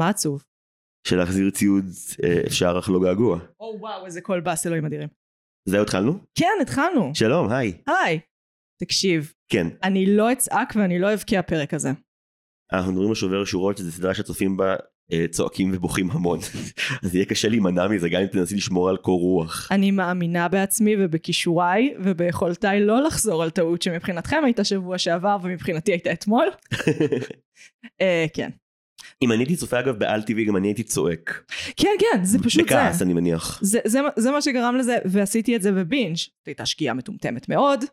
מה עצוב? שלהחזיר ציוד אה, אפשר אך לא געגוע. או וואו, איזה קול באס אלוהים אדירים. זהו התחלנו? כן, התחלנו. שלום, היי. היי. תקשיב, כן, אני לא אצעק ואני לא אבכה הפרק הזה. אנחנו מדברים על שובר שורות, שזו סדרה שהצופים בה אה, צועקים ובוכים המון. אז יהיה קשה להימנע מזה גם אם תנסי לשמור על קור רוח. אני מאמינה בעצמי ובכישוריי וביכולתיי לא לחזור על טעות שמבחינתכם הייתה שבוע שעבר ומבחינתי הייתה אתמול. אה, כן. אם אני הייתי צופה אגב בעל טבעי גם אני הייתי צועק. כן, כן, זה פשוט זה. בכעס אני מניח. זה, זה, זה מה שגרם לזה, ועשיתי את זה בבינג'. זו הייתה שגיאה מטומטמת מאוד.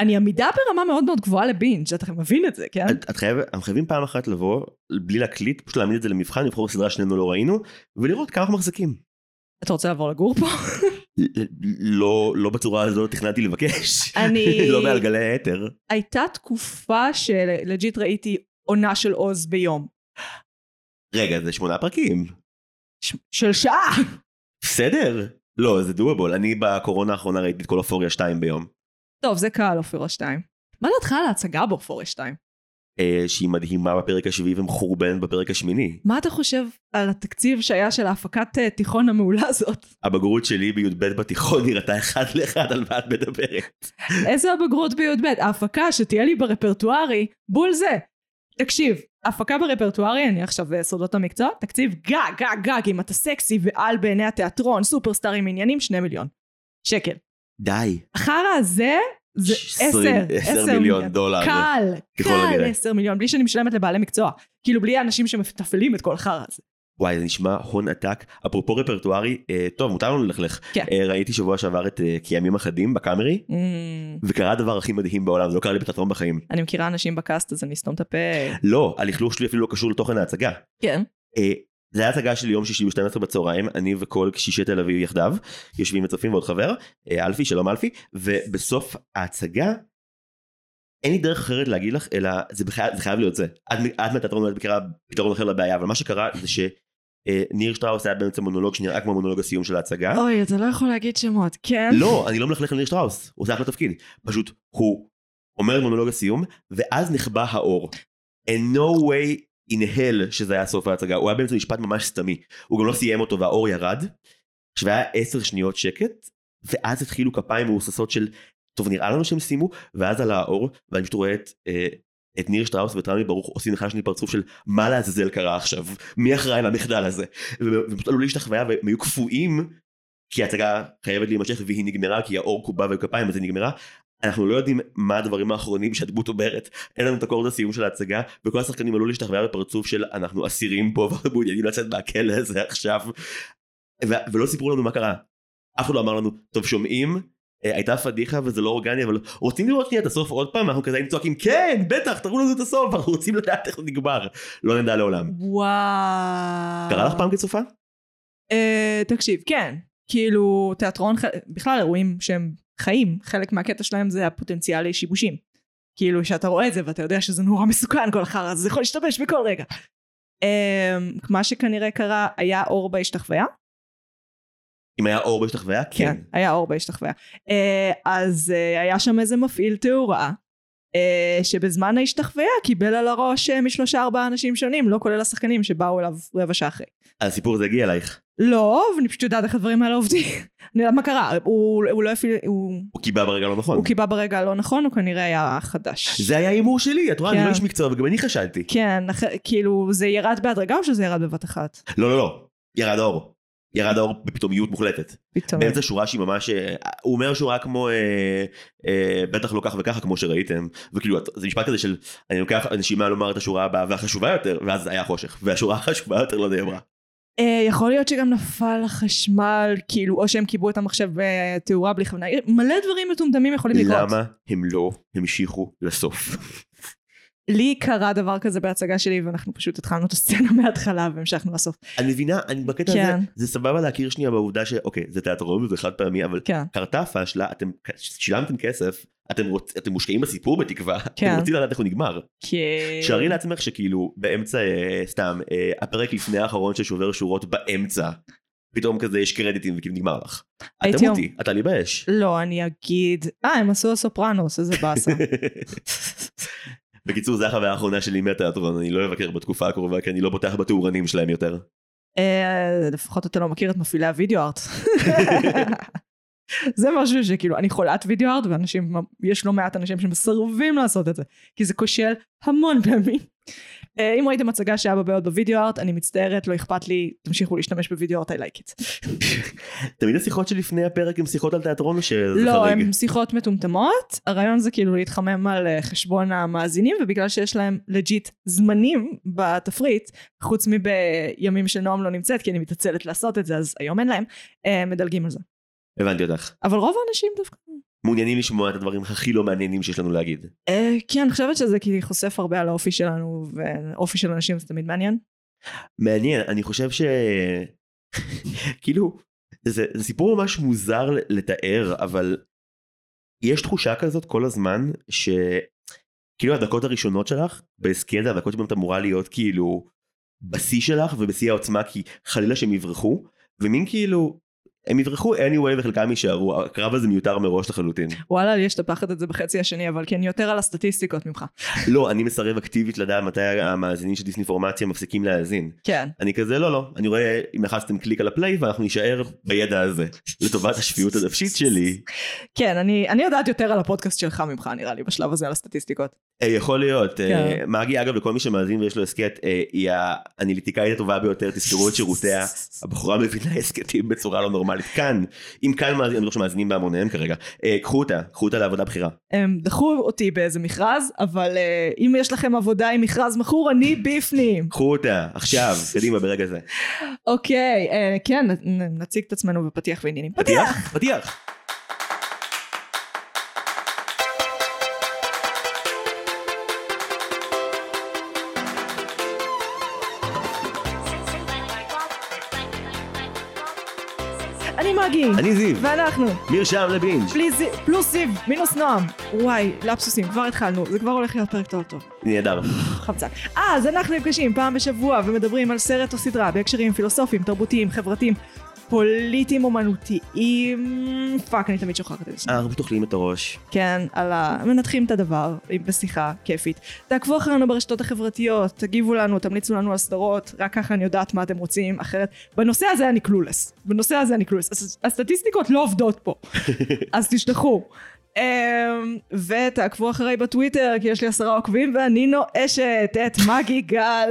אני עמידה ברמה מאוד מאוד גבוהה לבינג', אתה מבין את זה, כן? את, את אנחנו חייבים פעם אחת לבוא בלי להקליט, פשוט להעמיד את זה למבחן, לבחור סדרה שנינו לא ראינו, ולראות כמה אנחנו מחזיקים. אתה רוצה לעבור לגור פה? לא, לא בצורה הזו תכננתי לבקש. אני- לא מעל גלי האתר. הייתה תקופה שלג'יט ראיתי עונה של עוז ביום. רגע, זה שמונה פרקים. ש- של שעה! בסדר. לא, זה דואבול. אני בקורונה האחרונה ראיתי את כל אופוריה 2 ביום. טוב, זה קהל אופרה 2. מה דעתך על ההצגה באופוריה 2? אה, שהיא מדהימה בפרק השביעי ומחורבנת בפרק השמיני. מה אתה חושב על התקציב שהיה של ההפקת אה, תיכון המעולה הזאת? הבגרות שלי בי"ב בתיכון נראתה אחד לאחד על מה את מדברת. איזה הבגרות בי"ב? ההפקה שתהיה לי ברפרטוארי, בול זה. תקשיב, הפקה ברפרטוארי, אני עכשיו אה, סודות המקצוע, תקציב גג, גג, גג, אם אתה סקסי ועל בעיני התיאטרון, סופרסטאר עם עניינים, שני מיליון. שקל. די. החרא הזה, זה עשר, עשר מיליון דולר. קל, קל. עשר מיליון, בלי שאני משלמת לבעלי מקצוע. כאילו בלי האנשים שמתפעלים את כל החרא הזה. וואי, זה נשמע הון עתק. אפרופו רפרטוארי, אה, טוב, מותר לנו ללכלך. כן. אה, ראיתי שבוע שעבר את אה, כימים אחדים בקאמרי, Mm, וקרה הדבר הכי מדהים בעולם, זה לא קרה לי בתיאטרון בחיים. אני מכירה אנשים בקאסט אז אני אסתום את הפה. לא, הלכלוך שלי אפילו לא קשור לתוכן ההצגה. כן. אה, זה היה הצגה של יום שישי ב-12 בצהריים, אני וכל קשישי תל אביב יחדיו, יושבים וצופים ועוד חבר, אה, אלפי, שלום אלפי, ובסוף ההצגה, אין לי דרך אחרת להגיד לך, אלא זה, בחי... זה חייב להיות זה. את, מהתיאטרון אולי מכירה פתרון אחר לבעיה, אבל מה שקרה זה שניר שטראוס היה באמצע מונולוג שנראה כמו מונולוג הסיום של ההצגה. אוי, אתה לא יכול להגיד שמות, כן? לא, אני לא מלכלך על ניר שטראוס, הוא עושה אחלה תפקיד. פשוט הוא אומר את מונולוג הסיום, ואז נחבא האור. And no way in hell שזה היה סוף ההצגה, הוא היה באמצע משפט ממש סתמי. הוא גם לא סיים אותו והאור ירד. עכשיו היה עשר שניות שקט, ואז התחילו כפיים מהוססות של, טוב נראה לנו שהם סיימו, ואז על האור, ואני פשוט רואה את... את ניר שטראוס ואת רמי ברוך עושים אחד שני פרצוף של מה לעזאזל קרה עכשיו, מי אחראי למחדל הזה, ופשוט עלו להשתחוויה והם היו קפואים כי ההצגה חייבת להימשך והיא נגמרה כי האור קובע וכפיים אז היא נגמרה. אנחנו לא יודעים מה הדברים האחרונים שהדמות אומרת, אין לנו את אקורד הסיום של ההצגה וכל השחקנים עלו להשתחוויה בפרצוף של אנחנו אסירים פה ומעוניינים לצאת מהכלא הזה עכשיו ו- ולא סיפרו לנו מה קרה. אף אחד לא אמר לנו טוב שומעים הייתה פדיחה וזה לא אורגני אבל רוצים לראות שנייה את הסוף עוד פעם אנחנו כזה היינו צועקים כן בטח תראו לנו את הסוף אנחנו רוצים לדעת איך זה נגמר לא נדע לעולם. וואו. קרה לך פעם כצופה? אה, תקשיב, כן. כאילו, תיאטרון, בכלל אירועים שהם חיים, חלק מהקטע שלהם זה הפוטנציאל לשיבושים. כאילו, שאתה רואה את זה ואתה יודע שזה נורא מסוכן כל החרא, הזה, זה יכול להשתבש בכל רגע. אה, מה שכנראה קרה, היה אור בהשתחוויה. אם היה אור בהשתחוויה? כן. היה אור בהשתחוויה. אה, אז אה, היה שם איזה מפעיל תאורה, אה, שבזמן ההשתחוויה קיבל על הראש משלושה ארבעה אנשים שונים, לא כולל השחקנים שבאו אליו רבע שעה אחרי. הסיפור הזה הגיע אלייך. לא, ואני פשוט יודעת איך הדברים האלה עובדים. אני יודעת מה קרה, הוא, הוא לא הפעיל, הוא, הוא קיבע ברגע לא נכון. הוא קיבע ברגע הלא נכון, הוא כנראה היה חדש. זה היה הימור שלי, את רואה, אני כן. לא איש מקצוע וגם אני חשדתי. כן, אח, כאילו זה ירד בהדרגה או שזה ירד בבת אחת? לא, לא, לא. ירד האור. ירד האור בפתאומיות מוחלטת. פתאום. באמצע שורה שהיא ממש... אה, הוא אומר שורה כמו אה, אה, בטח לא כך וככה כמו שראיתם. וכאילו זה משפט כזה של אני לוקח נשימה לומר את השורה הבאה והחשובה יותר ואז היה חושך. והשורה החשובה יותר לא נאמרה. אה, יכול להיות שגם נפל החשמל, כאילו, או שהם קיבלו את המחשב בתאורה בלי כוונה. מלא דברים מטומטמים יכולים לקרות. למה הם לא המשיכו לסוף? לי קרה דבר כזה בהצגה שלי, ואנחנו פשוט התחלנו את הסצנה מההתחלה והמשכנו לסוף. אני מבינה, אני בקטע כן. הזה, זה סבבה להכיר שנייה בעובדה שאוקיי, זה תיאטרון וזה חד פעמי, אבל כן. קרתה פאשלה, אתם שילמתם כסף, אתם, רוצ, אתם מושקעים בסיפור בתקווה, כן. אתם רוצים לדעת איך הוא נגמר. כי... שערי לעצמך שכאילו באמצע, אה, סתם, אה, הפרק לפני האחרון של שובר שורות באמצע, פתאום כזה יש קרדיטים וכאילו נגמר לך. את תמותי, אתה לי באש. לא, אני אגיד... אה, הם עשו הסופרנוס, איזה באסה. בקיצור, זו החוויה האחרונה שלי מהתיאטרון, אני לא אבקר בתקופה הקרובה, כי אני לא פותח בתאורנים שלהם יותר. אה, לפחות אתה לא מכיר את מפעילי הוידאו ארט. זה משהו שכאילו, אני חולת video art, ואנשים, יש לא מעט אנשים שמסרבים לעשות את זה, כי זה כושל המון פעמים. אה, אם ראיתם הצגה שהיה בה בעיות ב video art, אני מצטערת, לא אכפת לי, תמשיכו להשתמש ב video art, I like it. תמיד השיחות שלפני הפרק הם שיחות על תיאטרון או שזה לא? הן שיחות מטומטמות, הרעיון זה כאילו להתחמם על אה, חשבון המאזינים, ובגלל שיש להם legit זמנים בתפריט, חוץ מבימים שנועם לא נמצאת, כי אני מתעצלת לעשות את זה, אז היום אין להם, אה, מדלגים על זה. הבנתי אותך. אבל רוב האנשים דווקא... מעוניינים לשמוע את הדברים הכי לא מעניינים שיש לנו להגיד. אה, כן, אני חושבת שזה כי חושף הרבה על האופי שלנו, ואופי של אנשים זה תמיד מעניין. מעניין, אני חושב ש... כאילו, זה, זה סיפור ממש מוזר לתאר, אבל יש תחושה כזאת כל הזמן, שכאילו הדקות הראשונות שלך, בהסכת הדקות שבהן את אמורה להיות כאילו בשיא שלך ובשיא העוצמה, כי חלילה שהם יברחו, ומין כאילו, הם יברחו anyway וחלקם יישארו, הקרב הזה מיותר מראש לחלוטין. וואלה, לי יש את הפחד הזה בחצי השני, אבל כן יותר על הסטטיסטיקות ממך. לא, אני מסרב אקטיבית לדעת מתי המאזינים של דיסניפורמציה מפסיקים להאזין. כן. אני כזה לא לא, אני רואה אם לחצתם קליק על הפליי ואנחנו נישאר בידע הזה, לטובת השפיות הנפשית שלי. כן, אני, אני יודעת יותר על הפודקאסט שלך ממך, נראה לי, בשלב הזה, על הסטטיסטיקות. אה, יכול להיות. אה, כן. מגי אגב לכל מי שמאזין ויש לו הסכת אה, היא האנליטיקאית הטובה ביותר תזכרו את שירותיה הבחורה מבינה הסכתים בצורה לא נורמלית כאן אם כאן מאזינים אני לא חושב שמאזינים בהמוניהם כרגע קחו אותה קחו אותה לעבודה בכירה. הם דחו אותי באיזה מכרז, אבל אם יש לכם עבודה עם מכרז מכור, אני בפנים. קחו אותה עכשיו קדימה ברגע זה. אוקיי, כן, נציג את עצמנו בפתיח ועניינים. פתיח! פתיח אני מגי! אני זיו ואנחנו, מרשם לבינג' פלוס זיו, מינוס נועם. וואי, לפסוסים, כבר התחלנו, זה כבר הולך להיות פרק טוב טוב. נהדר. חמצן. אז אנחנו נפגשים פעם בשבוע ומדברים על סרט או סדרה בהקשרים פילוסופיים, תרבותיים, חברתיים, פוליטיים, אומנותיים. פאק, אני תמיד שוכחת את זה. אה, אנחנו פשוט אוכלים את הראש. כן, על ה... מנתחים את הדבר, בשיחה כיפית. תעקבו אחרינו ברשתות החברתיות, תגיבו לנו, תמליצו לנו על סדרות, רק ככה אני יודעת מה אתם רוצים, אחרת... בנושא הזה אני clueless. בנושא הזה אני clueless. הס- הסטטיסטיקות לא עובדות פה. אז תשלחו. אמ, ותעקבו אחריי בטוויטר, כי יש לי עשרה עוקבים, ואני נואשת את מגי גל,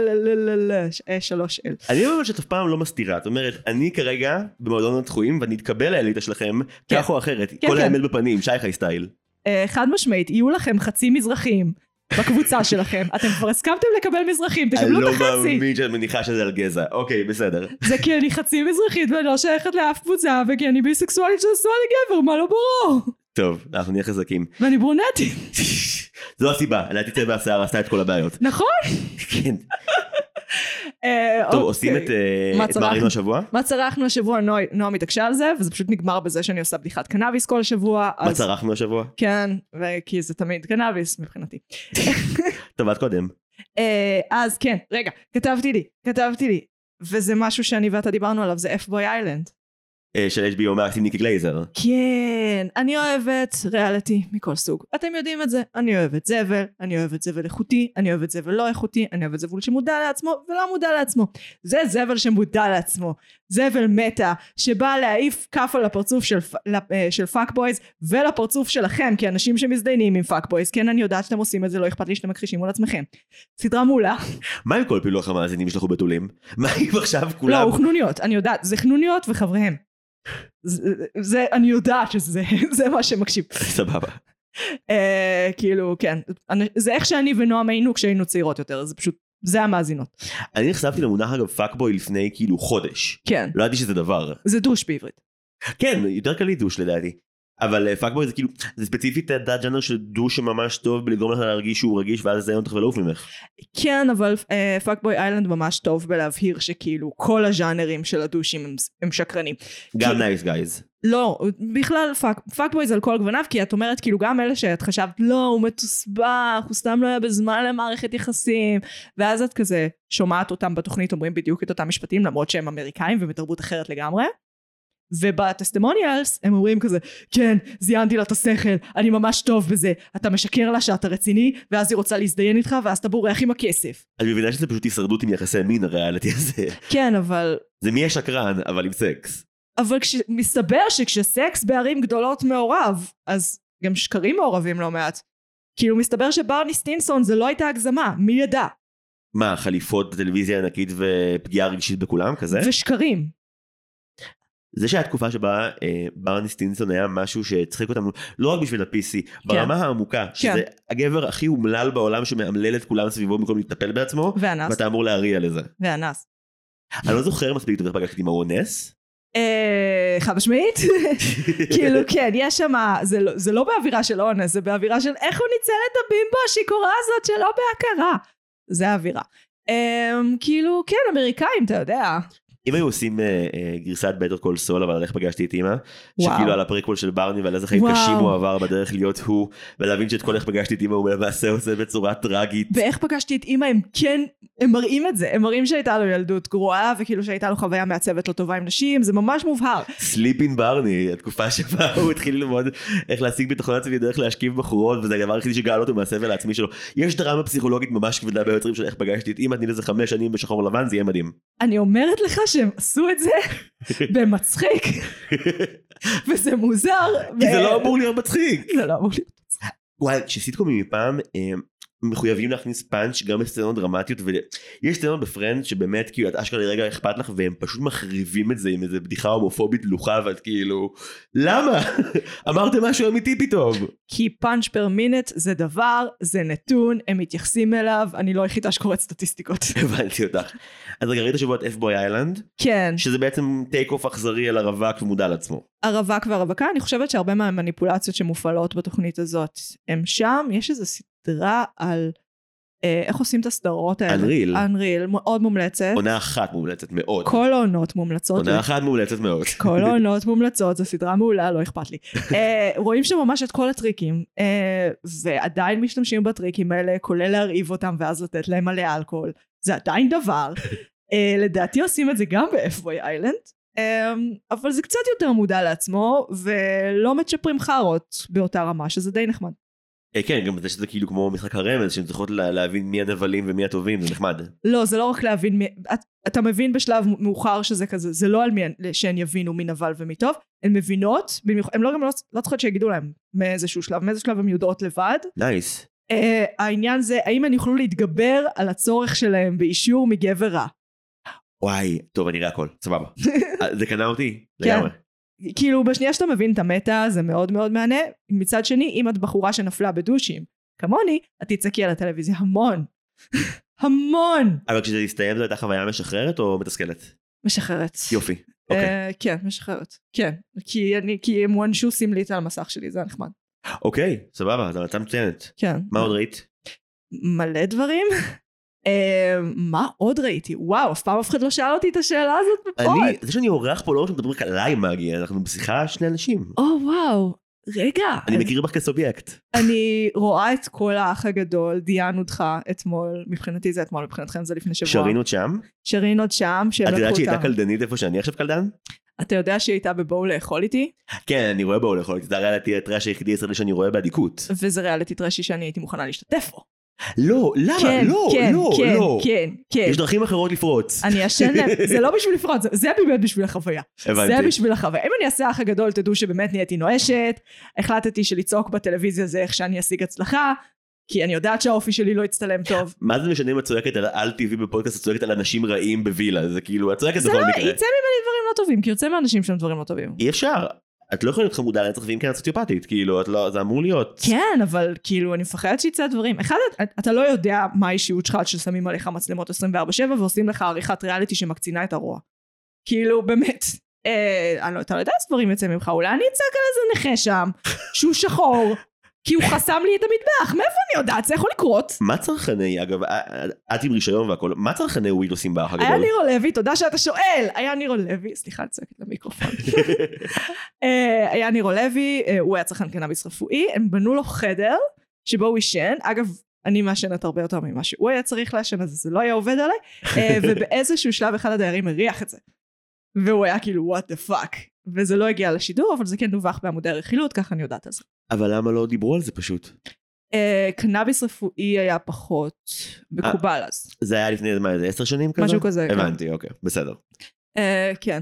אה, שלוש אל. אני אומר שאת אף פעם לא מסתירה, את אומרת, אני כרגע במועדון הדחויים ואני אתקבל לאליטה שלכם, כן. כך או אחרת, כן, כל כן. האמת בפנים, שי חי style. אה, חד משמעית, יהיו לכם חצי מזרחים בקבוצה שלכם. אתם כבר הסכמתם לקבל מזרחים, אני תקבלו לא את החצי. מאמין שאת מניחה שזה על גזע, אוקיי, בסדר. זה כי אני חצי מזרחית ואני לא שייכת לאף קבוצה, וכי אני ביסקסואלית שנשואה לגבר, מה לא ברור? טוב, אנחנו נהיה חזקים. ואני ברונטית, זו הסיבה, לדעתי צבע השיער עשה את כל הבעיות. נכון? כן. אה, טוב, אוקיי. עושים את אה, מה? מערינו השבוע? מה צרחנו השבוע, נועם התעקשה על זה, וזה פשוט נגמר בזה שאני עושה בדיחת קנאביס כל שבוע. מה צרכנו השבוע? כן, וכי זה תמיד קנאביס מבחינתי. טוב, את קודם. אה, אז כן, רגע, כתבתי לי, כתבתי לי, וזה משהו שאני ואתה דיברנו עליו, זה F-Boy Island. אה, של HBO עם ניקי גלייזר. כן, אני אוהבת ריאליטי מכל סוג. אתם יודעים את זה. אני אוהבת זבל, אני אוהבת זבל איכותי, אני אוהבת זבל לא איכותי, אני אוהבת זבל שמודע לעצמו ולא מודע לעצמו. זה זבל שמודע לעצמו. זבל meta, שבא להעיף כאפה על הפרצוף של, אה, של fuckboys ולפרצוף שלכם כאנשים שמזדיינים עם fuckboys. כן, אני יודעת שאתם עושים את זה, לא אכפת לי שאתם מכחישים מול עצמכם. סדרה מעולה. מה עם כל פילוח המאזינים שלך בתולים? מה אם עכשיו לא, כולם... הוא חנוניות, אני יודעת, זה חנוניות וחבריהם. זה, זה, אני יודעת שזה זה מה שמקשיב. סבבה. אה, כאילו, כן. אני- זה איך שאני ונועם היינו כשהיינו צעירות יותר, זה פשוט, זה המאזינות. אני נחשפתי למונח אגב fuckboy לפני כאילו חודש. כן. לא ידעתי שזה דבר. זה douche בעברית. כן, יותר קל לי douche לדעתי. אבל אה, fuckboy זה כאילו, זה ספציפית התת ז'אנר של douche שממש טוב בלגרום לך להרגיש שהוא רגיש ואז לזיין אותך ולעוף ממך. כן, אבל Fuckboy Island ממש טוב בלהבהיר שכאילו כל הז'אנרים של הדושים הם, הם שקרנים. גם nice guys. לא, בכלל fuckboy זה על כל גווניו, כי את אומרת כאילו גם אלה שאת חשבת, לא, הוא מתוסבך, הוא סתם לא היה בזמן למערכת יחסים, ואז את כזה שומעת אותם בתוכנית אומרים בדיוק את אותם משפטים, למרות שהם אמריקאים ובתרבות אחרת לגמרי. ובטסטימוניאלס הם אומרים כזה, כן, זיינתי לה את השכל, אני ממש טוב בזה, אתה משקר לה שאתה רציני, ואז היא רוצה להזדיין איתך, ואז אתה בורח עם הכסף. אני מבינה שזה פשוט הישרדות עם יחסי מין הריאליטי הזה. כן, אבל... זה מי השקרן, אבל עם סקס. אבל כש... מסתבר שכשסקס בערים גדולות מעורב, אז גם שקרים מעורבים לא מעט. כאילו מסתבר שברני סטינסון זה לא הייתה הגזמה, מי ידע? מה, חליפות בטלוויזיה ענקית ופגיעה רגשית בכולם כזה? ושקרים. זה שהיה תקופה שבה אה, ברני סטינסון היה משהו שהצחיק אותנו לא רק בשביל ה-PC, ברמה העמוקה, שזה כן. הגבר הכי אומלל בעולם שמאמלל את כולם סביבו במקום לטפל בעצמו, ואנס. ואתה אמור להריע לזה. ואנס. אני לא זוכר מספיק טוב איך פגשתי עם האונס. אה, חד משמעית? כאילו כן, יש שם, זה, לא- זה לא באווירה של אונס, זה באווירה של איך הוא ניצל את הבימבו השיכורה הזאת שלא בהכרה. זה האווירה. אה, כאילו, כן, אמריקאים, אתה יודע. אם היו עושים אה, אה, גרסת Better Call Saul אבל איך פגשתי את אימא. שכאילו על הפריקוול של ברני ועל איזה חיים וואו. קשים הוא עבר בדרך להיות הוא, ולהבין שאת כל איך פגשתי את אימא הוא למעשה עושה בצורה טראגית. ואיך פגשתי את אימא, הם כן, הם מראים את זה, הם מראים שהייתה לו ילדות גרועה, וכאילו שהייתה לו חוויה מעצבת לא טובה עם נשים, זה ממש מובהר. Slippin' ברני, התקופה שבה הוא התחיל ללמוד איך להשיג ביטחון עצמי דרך להשכיב בחורות, וזה הדבר היחידי שגאל אותו מהסבל העצמי שלו. יש דרמה פסיכולוגית ממש כבדה ביוצרים של איך פגשתי את אימא, תני לזה חמש שנים בשחור לבן, זה יהיה מדהים. אני אומרת לך שהם עשו את זה במצחיק, וזה מוזר. כי זה לא אמור להיות מצחיק. זה לא אמור להיות. וואי, שסיטקומים מפעם אה, מחויבים להכניס פאנץ' גם בסצנות דרמטיות ויש סצנות בפרנד שבאמת כאילו את אשכרה לרגע אכפת לך והם פשוט מחריבים את זה עם איזה בדיחה הומופובית דלוחה ואת כאילו למה אמרתם משהו אמיתי פתאום כי punch per minute זה דבר, זה נתון, הם מתייחסים אליו, אני לא היחידה שקוראת סטטיסטיקות. הבנתי אותך. אז רגע ראית שבוע את F-Boy Island כן, שזה בעצם take off אכזרי על הרווק ומודע לעצמו. הרווק והרווקה, אני חושבת שהרבה מהמניפולציות שמופעלות בתוכנית הזאת הם שם, יש איזו סדרה על אה, איך עושים את הסדרות האלה. Unreal. Unreal, מאוד מומלצת. עונה אחת מומלצת מאוד. כל העונות מומלצות. עונה אחת מומלצת מאוד. כל העונות מומלצות, זו סדרה מעולה, לא אכפת לי. אה, רואים שם ממש את כל הטריקים, אה, ועדיין משתמשים בטריקים האלה, כולל להרעיב אותם ואז לתת להם מלא אלכוהול. זה עדיין דבר. אה, לדעתי עושים את זה גם ב-FY איילנד, אבל זה קצת יותר מודע לעצמו, ולא מצ'פרים חארות באותה רמה, שזה די נחמד. אה, כן גם זה שזה כאילו כמו משחק הרמז שהן צריכות לה- להבין מי הנבלים ומי הטובים זה נחמד. לא, זה לא רק להבין, מי- את, אתה מבין בשלב מאוחר שזה כזה, זה לא על מי שהן יבינו מי נבל ומי טוב, הן מבינות, במיוחד, הן לא גם לא, לא צריכות שיגידו להם מאיזשהו שלב, מאיזה שלב הן יודעות לבד. נייס. Uh, העניין זה, האם הן יוכלו להתגבר על הצורך שלהם באישור מגבר רע. וואי טוב אני אראה הכל סבבה. אה, זה קנה אותי כן. לגמרי. כאילו בשנייה שאתה מבין את המטה זה מאוד מאוד מהנה. מצד שני, אם את בחורה שנפלה בדושים, כמוני, את תצעקי על הטלוויזיה המון. המון. אבל כשזה יסתיים זו הייתה חוויה משחררת או מתסכלת? משחררת. יופי. אוקיי. אה, כן, משחררת. כן. כי אני, כי הם וונשו סמלית על המסך שלי, זה היה נחמד. אוקיי סבבה זו המלצה מצוינת. כן. מה עוד ראית? מלא דברים. אה, מה עוד ראיתי? וואו, אף פעם אף אחד לא שאל אותי את השאלה הזאת בפוד. אני זה שאני אורח פה לא אומר שמדברים עליי מגי אנחנו בשיחה שני אנשים. או וואו, רגע. אני מכיר בך כסובייקט. אני רואה את כל האח הגדול, דיאן הודחה אתמול, מבחינתי זה אתמול, מבחינתכם זה לפני שבוע. שרין עוד שם? שרין עוד שם, שהם את לקחו יודעת שהיא הייתה. קלדנית איפה שאני עכשיו קלדן? אתה יודע שהיא הייתה בבואו לאכול איתי, כן אני רואה בו לאכול זה הריאליטי הטראש היחידי הישראלי שאני רואה באדיקות. וזה ריאליטי טרשי שאני הייתי מוכנה להשתתף בו. לא למה כן, לא כן, לא כן, לא. כן, כן. יש דרכים אחרות לפרוץ. אני אשן, זה לא בשביל לפרוט, זה- זה באמת בשביל החוויה. זה הבנתי. בשביל החוויה. אם אני אעשה האח הגדול, תדעו שבאמת נהייתי נואשת, החלטתי שלצעוק בטלוויזיה זה איך שאני אשיג הצלחה, כי אני יודעת שהאופי שלי לא יצטלם טוב. מה זה משנה אם את צועקת על על טבעי בפודקאסט את צועקת על אנשים רעים בווילה זה כאילו את צועקת זה בכל לא, מקרה. יצא ממני דברים לא טובים, כי יוצא מאנשים שהם דברים לא טובים. אי אפשר. את לא יכולה להיות חמודה לרצח ואם כן את סוציופטית כאילו את לא זה אמור להיות. כן, אבל כאילו, אני מפחדת שיצא דברים. אחד, אתה- אתה לא יודע מה האישיות שלך עד ששמים עליך מצלמות 24/7 ועושים לך עריכת ריאליטי שמקצינה את הרוע. כאילו, באמת. אה, אני לא, אתה לא יודע איזה דברים יוצא ממך, אולי אני אצעק על איזה נכה שם, שהוא שחור, כי הוא חסם לי את המטבח, מאיפה אני יודעת? זה יכול לקרות. מה צרכני אגב את- את עם רישיון והכל מה צרכני וויד עושים באח היה הגדול? נירו לוי, תודה שאתה שואל, היה נירו לוי, סליחה, אני צועקת למיקרופון. אה, היה נירו לוי, אה, הוא היה צרכן קנאביס רפואי, הם בנו לו חדר שבו הוא עישן, אגב, אני מעשנת הרבה יותר ממה שהוא היה צריך לעשן, אז זה לא היה עובד עליי, אה, ובאיזשהו שלב אחד הדיירים הריח את זה. והוא היה כאילו, what the fuck. וזה לא הגיע לשידור, אבל זה כן דווח בעמודי הרכילות, ככה אני יודעת על זה. אבל למה לא דיברו על זה פשוט? אה, קנאביס רפואי היה פחות מקובל אז. זה היה לפני, מה, איזה עשר שנים כזה? משהו כזה, כן. הבנתי, אוקיי, בסדר. אה, כן.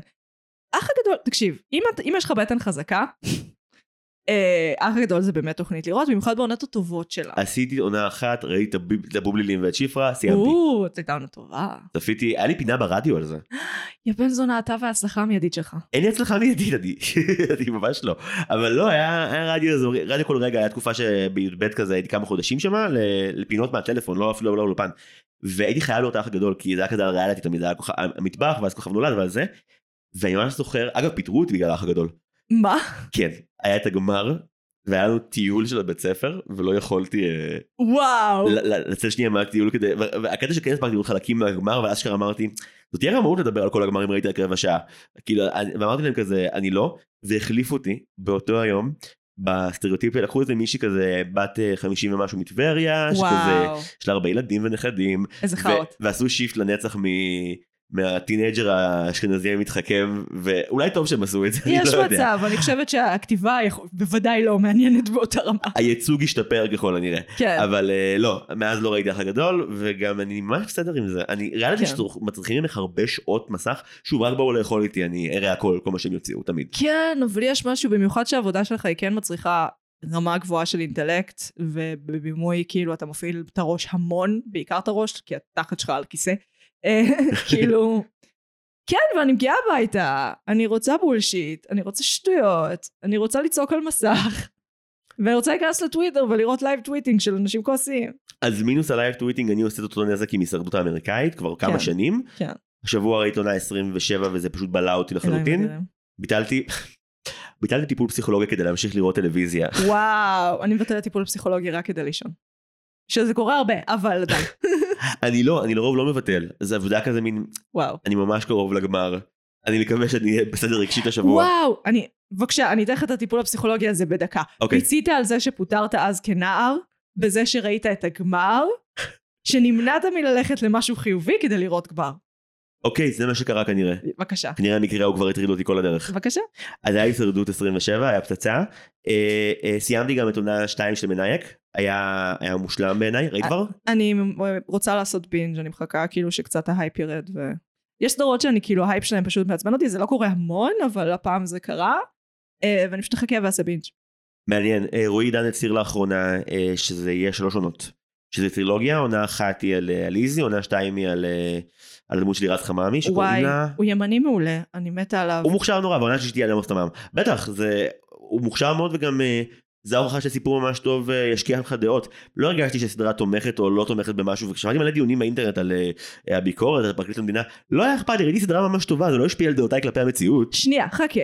אח הגדול, תקשיב, אם, את- אם יש לך בטן חזקה, אה, אח הגדול זה באמת תוכנית לראות, במיוחד בעונות הטובות שלה. עשיתי עונה אחת, ראיתי את הבובלילים ואת שפרה, סיימתי. או, זאת הייתה עונה טובה. צפיתי, היה לי פינה ברדיו על זה. יא בן זונה, אתה וההצלחה המיידית שלך. אין לי הצלחה מיידית, אני, ממש לא. אבל לא, היה, רדיו רדיו כל רגע, היה תקופה שבי"ב כזה הייתי כמה חודשים שם, לפינות מהטלפון, לא אפילו לא לאולפן. והייתי חייב לראות האח הגדול, כי זה היה כזה על ריאליטי תמיד, זה היה המטבח, ואז כוכב נולד, ואז זה. ואני ממש זוכר, אגב, פיטרו אותי בגלל האח הגדול. מה? כן, היה את הגמר, והיה לנו טיול של הבית ספר, ולא יכולתי אה, וואו. לצאת שנייה מהטיול כדי, והקטע שכן הספקתי לראות חלקים מהגמר, ואז אשכרה אמרתי, זאת תהיה רמאות לדבר על כל הגמרים, ראיתי רק רבע שעה. כאילו, ואמרתי להם כזה, אני לא, והחליפו אותי באותו היום. בסטריאוטיפיה לקחו איזה מישהי כזה בת אה, 50 ומשהו מטבריה, שכזה. יש לה הרבה ילדים ונכדים, איזה חארות. ועשו shift לנצח מ... מהטינג'ר האשכנזי המתחכם, ואולי טוב שהם עשו את זה, אני יש לא יודע. מצב, אני חושבת שהכתיבה בוודאי לא מעניינת באותה רמה. הייצוג השתפר ככל הנראה. כן. אבל אה, לא, מאז לא ראיתי אח הגדול, וגם אני ממש בסדר עם זה. אני, ריאליטי כן. שמצריכים ממך הרבה שעות מסך, שוב, רק בואו לאכול איתי, אני אראה הכל, כל מה שהם יוציאו, תמיד. כן, אבל יש משהו, במיוחד שהעבודה שלך היא כן מצריכה רמה גבוהה של אינטלקט, ובבימוי כאילו אתה מפעיל את הראש המון, בעיקר את הראש, כי התחת שלך על כיסא. כאילו, כן, ואני מגיעה הביתה, אני רוצה bullshit, אני רוצה שטויות, אני רוצה לצעוק על מסך, ואני רוצה להיכנס לטוויטר ולראות live tweeting של אנשים כועסים. אז מינוס ה live tweeting, אני עושה את אותו נזק עם הישרדות האמריקאית, כבר כמה כן. שנים. כן. השבוע ראיתי עונה 27 וזה פשוט בלע אותי לחלוטין. ביטלתי, ביטלתי טיפול פסיכולוגיה כדי להמשיך לראות טלוויזיה. וואו, אני מבטלת טיפול פסיכולוגי רק כדי לישון. שזה קורה הרבה, אבל עדיין. אני לא, אני לרוב לא מבטל. זה עבודה כזה מין, וואו. אני ממש קרוב לגמר. אני מקווה שאני אהיה בסדר רגשית השבוע. וואו, אני, בבקשה, אני אתן לך את הטיפול הפסיכולוגי הזה בדקה. אוקיי. פיצית על זה שפוטרת אז כנער, בזה שראית את הגמר, שנמנעת מללכת למשהו חיובי כדי לראות גמר. אוקיי, זה מה שקרה כנראה. בבקשה. כנראה המקרה הוא כבר הטריד אותי כל הדרך. בבקשה. אז היה הישרדות 27, היה פצצה. אה, אה, סיימתי גם את עונה 2 של מנייק. היה, היה מושלם בעיניי, ראית כבר? אני רוצה לעשות binge, אני מחכה כאילו שקצת ההייפ ירד ו... יש סדרות שאני כאילו ההייפ שלהם פשוט מעצבן אותי, זה לא קורה המון, אבל הפעם זה קרה, אה, ואני פשוט אחכה ואעשה binge. מעניין. אה, רועי דן הצהיר לאחרונה אה, שזה יהיה שלוש עונות. שזה טרילוגיה, עונה אחת היא על אה, על איזי, עונה שתיים היא על, אה, על הדמות של לירז חממי, שקוראים וואי, לה... הוא ימני מעולה, אני מתה עליו. הוא מוכשר נורא, והעונה שלישית היא על תמם. בטח, זה... הוא מוכשר מאוד וגם... אה, זה ההוכחה שסיפור ממש טוב אה, ישקיע לך דעות. לא הרגשתי שסדרה תומכת או לא תומכת במשהו, וכשמעתי מלא דיונים באינטרנט על אה, הביקורת, על פרקליט המדינה, לא היה אכפת לי, ראיתי סדרה ממש טובה, זה לא השפיע על דעותיי כלפי המציאות. שנייה, חכה.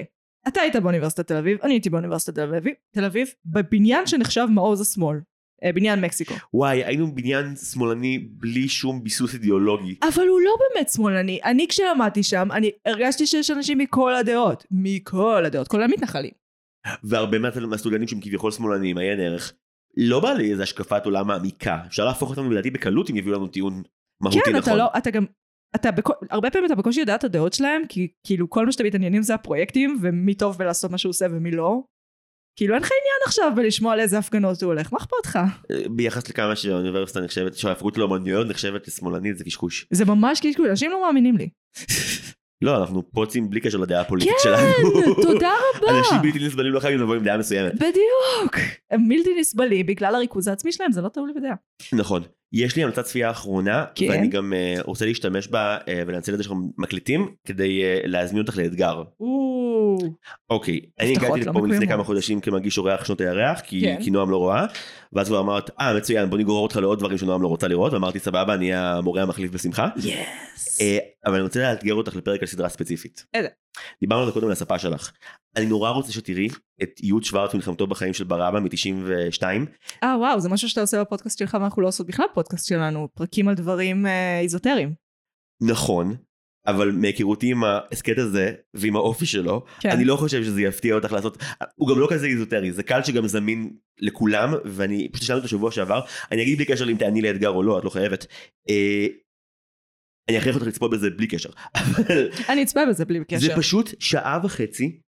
אתה היית באוניברסיטת תל אביב, אני הייתי באוניברסיטת תל אביב, תל אביב, בבניין שנחשב מעוז השמאל. אה, בניין מקסיקו. וואי, היינו בניין שמאלני בלי שום ביסוס אידיאולוגי. אבל הוא לא באמת שמאלני. אני כשלמדתי שם, אני הרגשתי שיש אנשים מכל הדעות. מכל הדעות, כולל מתנחלים. והרבה מה- מהסטודנטים שהם כביכול שמאלנים, עיין ערך, לא בא לי איזה השקפת עולם מעמיקה. אפשר להפוך אותם לדעתי בקלות אם יביאו לנו טיעון מהותי כן, נכון. אתה לא, אתה גם, אתה בכל, הרבה פעמים אתה בקושי יודע את הדעות שלהם, כי כאילו כל מה שאתם מתעניינים זה הפרויקטים, ומי טוב בלעשות מה שהוא עושה ומי לא. כאילו אין לך עניין עכשיו בלשמוע על איזה הפגנות הוא הולך, מה אכפת לך? ביחס לכמה שהאוניברסיטה נחשבת, שההפקות לאומנויות נחשבת לשמאלנית זה קשקוש. זה ממש קשקוש, אנשים לא מאמינים לי. לא, אנחנו פוצים בלי קשר לדעה הפוליטית כן, שלנו. תודה רבה. אנשים בלתי נסבלים לא חייבים לבוא עם דעה מסוימת. בדיוק. הם בלתי נסבלים בגלל הריכוז העצמי שלהם, זה לא לי בדעה. נכון. יש לי המלצת צפייה אחרונה, כן. ואני גם אה, רוצה להשתמש בה אה, ולנצל את זה שאנחנו מקליטים, כדי אה, להזמין אותך לאתגר. או, אוקיי, אני הבטחות הגעתי לא לפה לפני. כמה חודשים כמגיש אורח שנות הירח, כי, כן. כי נועם לא רואה, ואז הוא אמרת, אה מצוין, בוא נגרור אותך לעוד דברים שנועם לא רוצה לראות, ואמרתי סבבה, אני המורה המחליף בשמחה. יס. אה, אבל אני רוצה לאתגר אותך לפרק על סדרה ספציפית. איזה? דיברנו על זה קודם על הספה שלך. אני נורא רוצה שתראי את יוד שוורץ מלחמתו בחיים של ברבא מ-92. אה וואו, זה משהו שאתה עושה בפודקאסט שלך ואנחנו לא עושות בכלל פודקאסט שלנו, פרקים על דברים אה, איזוטריים. נכון, אבל מהיכרותי עם ההסכת הזה ועם האופי שלו, כן. אני לא חושב שזה יפתיע אותך לעשות, הוא גם לא כזה איזוטרי, זה קל שגם זמין לכולם, ואני פשוט שאלתי אותו שבוע שעבר, אני אגיד בלי קשר אם תעני לאתגר או לא, את לא חייבת. אני אכריח אותך לצפות בזה בלי קשר, אני אצפה בזה בלי זה קשר. פשוט שעה וחצי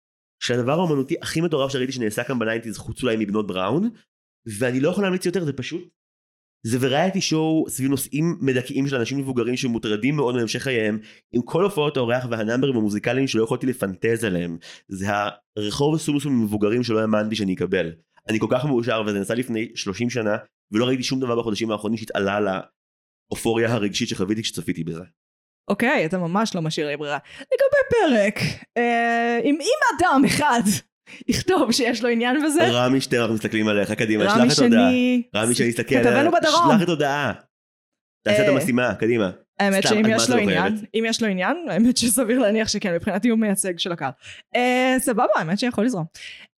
שהדבר האומנותי הכי מטורף שראיתי שנעשה כאן ב nineties חוץ אולי מבנות בראון ואני לא יכול להמליץ יותר זה פשוט זה variety show סביב נושאים מדכאים של אנשים מבוגרים שמוטרדים מאוד מהמשך חייהם עם כל הופעות האורח והנאמברים המוזיקליים שלא יכולתי לפנטז עליהם. זה הרחוב הסולוסים מבוגרים שלא האמנתי שאני אקבל. אני כל כך מאושר וזה נעשה לפני 30 שנה ולא ראיתי שום דבר בחודשים האחרונים שהתעלה על האופוריה הרגשית שחוויתי כשצפיתי בזה. אוקיי, אתה ממש לא משאיר לי ברירה. לגבי פרק, אה, אם אם אדם אחד יכתוב שיש לו עניין בזה, רמי שטרן אנחנו מסתכלים עליך קדימה רמי שלח את הודעה. שני, רמי שאני אסתכל כתבנו עליה, בדרום. שלח את הודעה. תעשה את אה, המשימה קדימה. האמת שאם יש לו עניין? אם יש לו עניין, האמת שסביר להניח שכן, מבחינתי הוא מייצג של הקהל. אה, סבבה, האמת שיכול לזרום.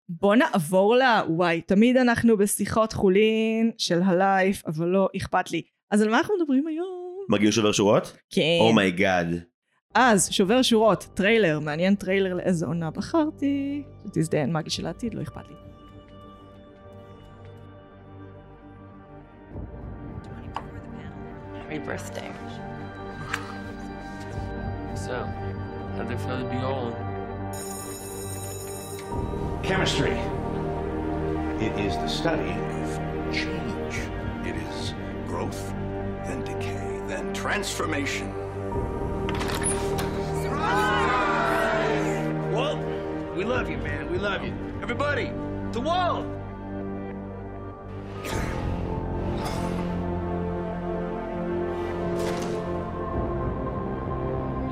בוא נעבור לוואי, תמיד אנחנו בשיחות חולין של ה life, אבל לא אכפת לי. אז על מה אנחנו מדברים היום? מגיעים שובר שורות? כן. oh my God. אז שובר שורות, טריילר, מעניין טריילר לאיזה עונה בחרתי. תזדיין מגי של העתיד, לא אכפת לי. Happy birthday. So, how'd they feel to be old? Chemistry. It is the study of change. It is growth, then decay, then transformation. Walt, we love you, man. We love you. Everybody, to Walt!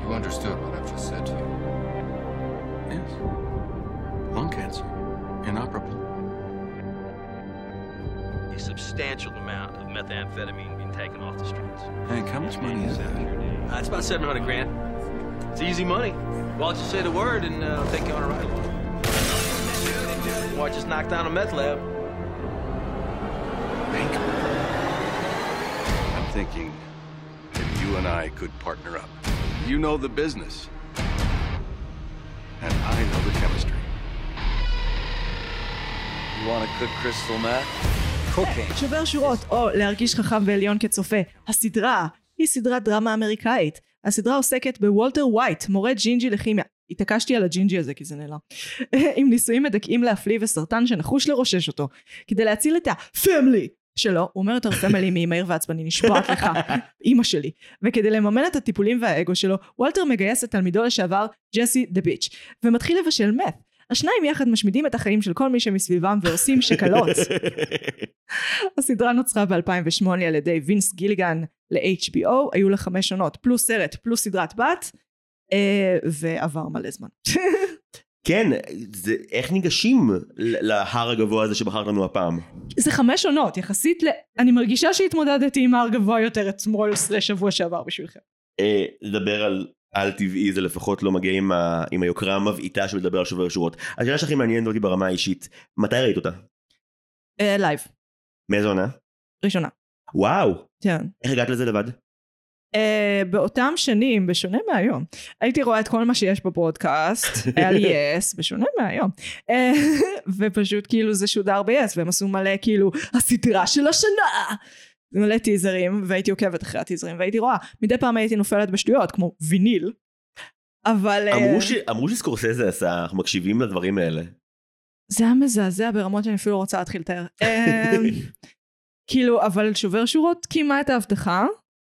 You understood what I've just said to you. Yes. Lung cancer. Inoperable. A substantial amount of methamphetamine being taken off the streets. Hank, how much money is that? Uh, it's about 700 grand. It's easy money. Walt, just say the word and uh, I'll take you on a ride. Walt just knocked down a meth lab. Hank. I'm thinking if you and I could partner up. You know the business. And I know the chemistry. You want to cook crystal meth? Cocaine. שובר שורות, או להרגיש חכם ועליון כצופה. הסדרה היא סדרת דרמה אמריקאית. הסדרה עוסקת בוולטר ווייט, מורה ג'ינג'י לכימיה. התעקשתי על הג'ינג'י הזה כי זה נעלם. עם נישואים מדכאים להפליא וסרטן שנחוש לרושש אותו. כדי להציל את ה family שלו, הוא אומר יותר family ממהיר ועצבני, נשבעת לך, אימא שלי. וכדי לממן את הטיפולים והאגו שלו, וולטר מגייס את תלמידו לשעבר, ג'סי the bitch, ומתחיל לבשל meth. השניים יחד משמידים את החיים של כל מי שמסביבם ועושים שקלות. הסדרה נוצרה ב-2008 על ידי וינס גיליגן ל-HBO, היו לה חמש עונות, פלוס סרט, פלוס סדרת בת, אה, ועבר מלא זמן. כן, זה, איך ניגשים להר הגבוה הזה שבחרת לנו הפעם? זה חמש עונות, יחסית ל... אני מרגישה שהתמודדתי עם הר גבוה יותר אתמול סלש שבוע שעבר בשבילכם. אה, לדבר על על טבעי זה לפחות לא מגיע עם, ה, עם היוקרה המבעיתה של לדבר על שובר שורות. השאלה שהכי מעניינת אותי ברמה האישית, מתי ראית אותה? אה, live, מאיזה עונה? ראשונה. וואו, כן. איך הגעת לזה לבד? אה, באותם שנים, בשונה מהיום, הייתי רואה את כל מה שיש בפודקאסט, היה לי יס, בשונה מהיום, uh, ופשוט כאילו זה שודר ב-yes, והם עשו מלא כאילו, הסדרה של השנה! מלא טיזרים, והייתי עוקבת אחרי הטיזרים, והייתי רואה, מדי פעם הייתי נופלת בשטויות, כמו ויניל, אבל... אה, אמרו, ש, אמרו שסקורסזה עשה, אנחנו מקשיבים לדברים האלה. זה היה מזעזע ברמות שאני אפילו לא רוצה להתחיל לתאר. אמ, כאילו, אבל שובר שורות קיימה את ההבטחה.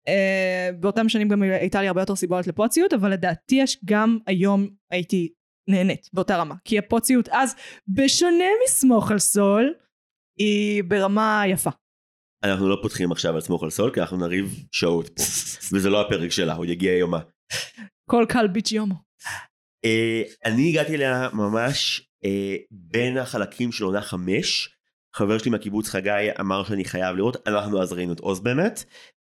אה, באותם שנים גם הייתה לי הרבה יותר סיבות לפוציות, אבל לדעתי יש גם היום הייתי נהנית באותה רמה. כי הפוציות אז, בשונה מסמוך על סול, היא ברמה יפה. אנחנו לא פותחים עכשיו על סמוך על סול, כי אנחנו נריב שעות פה. וזה לא הפרק שלה, הוא יגיע יומה. כל קל ביץ' יומו. אה, אני הגעתי אליה ממש אה, בין החלקים של עונה חמש. חבר שלי מהקיבוץ חגי אמר שאני חייב לראות, אנחנו אז ראינו את עוז באמת.